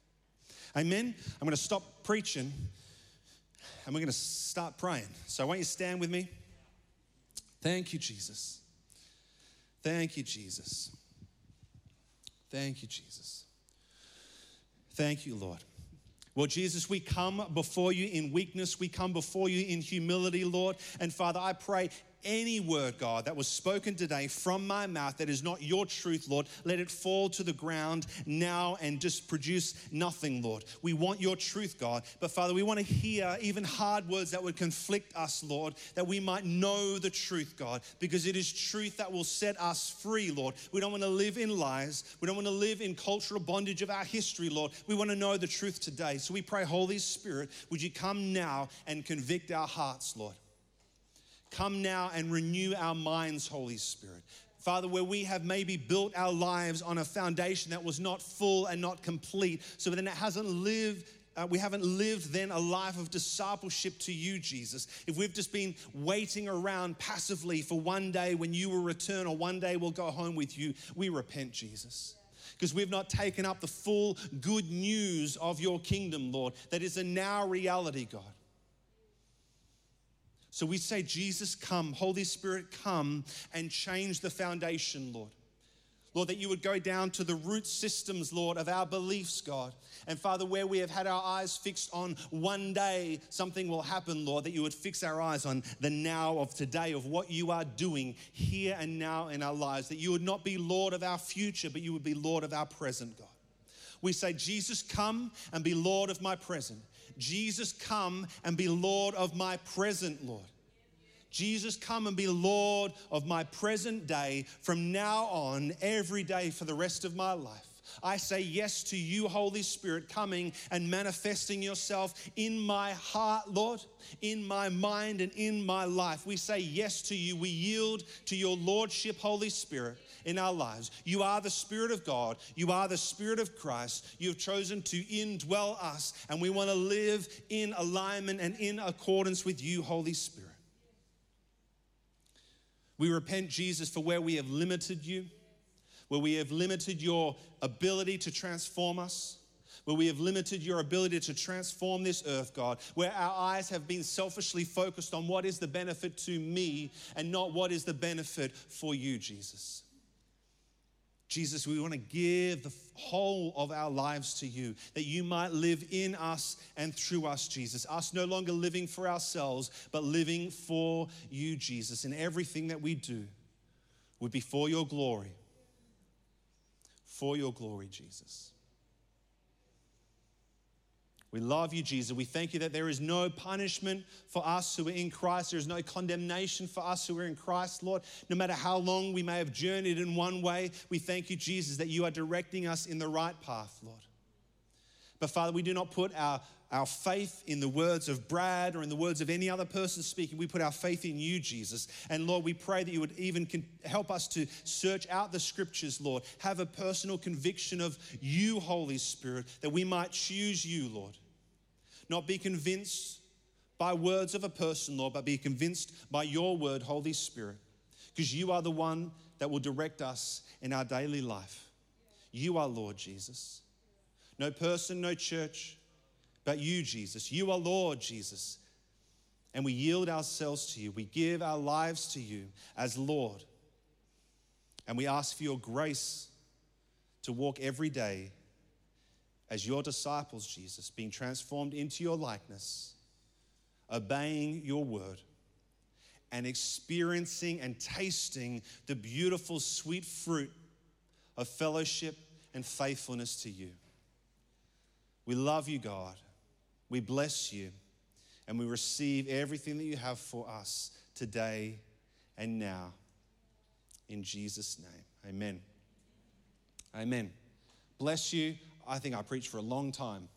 Amen. I'm going to stop preaching and we're going to start praying. So I want you to stand with me. Thank you, Jesus. Thank you, Jesus. Thank you, Jesus. Thank you, Lord. Well, Jesus, we come before you in weakness. We come before you in humility, Lord. And Father, I pray any word, God, that was spoken today from my mouth that is not your truth, Lord, let it fall to the ground now and just produce nothing, Lord. We want your truth, God. But Father, we want to hear even hard words that would conflict us, Lord, that we might know the truth, God, because it is truth that will set us free, Lord. We don't want to live in lies. We don't want to live in cultural bondage of our history, Lord. We want to know the truth today. So we pray, Holy Spirit, would you come now and convict our hearts, Lord? Come now and renew our minds, Holy Spirit. Father, where we have maybe built our lives on a foundation that was not full and not complete, so then it hasn't lived uh, we haven't lived then a life of discipleship to you, Jesus. If we've just been waiting around passively for one day when you will return or one day we'll go home with you, we repent, Jesus. Because we've not taken up the full good news of your kingdom, Lord, that is a now reality, God. So we say, Jesus, come, Holy Spirit, come and change the foundation, Lord. Lord, that you would go down to the root systems, Lord, of our beliefs, God. And Father, where we have had our eyes fixed on one day, something will happen, Lord, that you would fix our eyes on the now of today, of what you are doing here and now in our lives. That you would not be Lord of our future, but you would be Lord of our present, God. We say, Jesus, come and be Lord of my present. Jesus, come and be Lord of my present, Lord. Jesus, come and be Lord of my present day from now on, every day for the rest of my life. I say yes to you, Holy Spirit, coming and manifesting yourself in my heart, Lord, in my mind, and in my life. We say yes to you. We yield to your Lordship, Holy Spirit in our lives. You are the Spirit of God. You are the Spirit of Christ. You have chosen to indwell us, and we want to live in alignment and in accordance with you, Holy Spirit. We repent, Jesus, for where we have limited you, where we have limited your ability to transform us where we have limited your ability to transform this earth, God, where our eyes have been selfishly focused on what is the benefit to me and not what is the benefit for you, Jesus. Jesus, we want to give the whole of our lives to you, that you might live in us and through us, Jesus. Us no longer living for ourselves, but living for you, Jesus. And everything that we do would be for your glory. For your glory, Jesus. We love you, Jesus. We thank you that there is no punishment for us who are in Christ. There is no condemnation for us who are in Christ, Lord. No matter how long we may have journeyed in one way, we thank you, Jesus, that you are directing us in the right path, Lord. But Father, we do not put our, our faith in the words of Brad or in the words of any other person speaking. We put our faith in you, Jesus. And Lord, we pray that you would even help us to search out the scriptures, Lord. Have a personal conviction of you, Holy Spirit, that we might choose you, Lord not be convinced by words of a person, Lord, but be convinced by your word, Holy Spirit, because you are the one that will direct us in our daily life. You are Lord Jesus. No person, no church, but you, Jesus. You are Lord Jesus. And we yield ourselves to you. We give our lives to you as Lord. And we ask for your grace to walk every day as your disciples, Jesus, being transformed into your likeness, obeying your word, and experiencing and tasting the beautiful, sweet fruit of fellowship and faithfulness to you. We love you, God. We bless you, and we receive everything that you have for us today and now. In Jesus' name, amen. Amen. Bless you. I think I preached for a long time.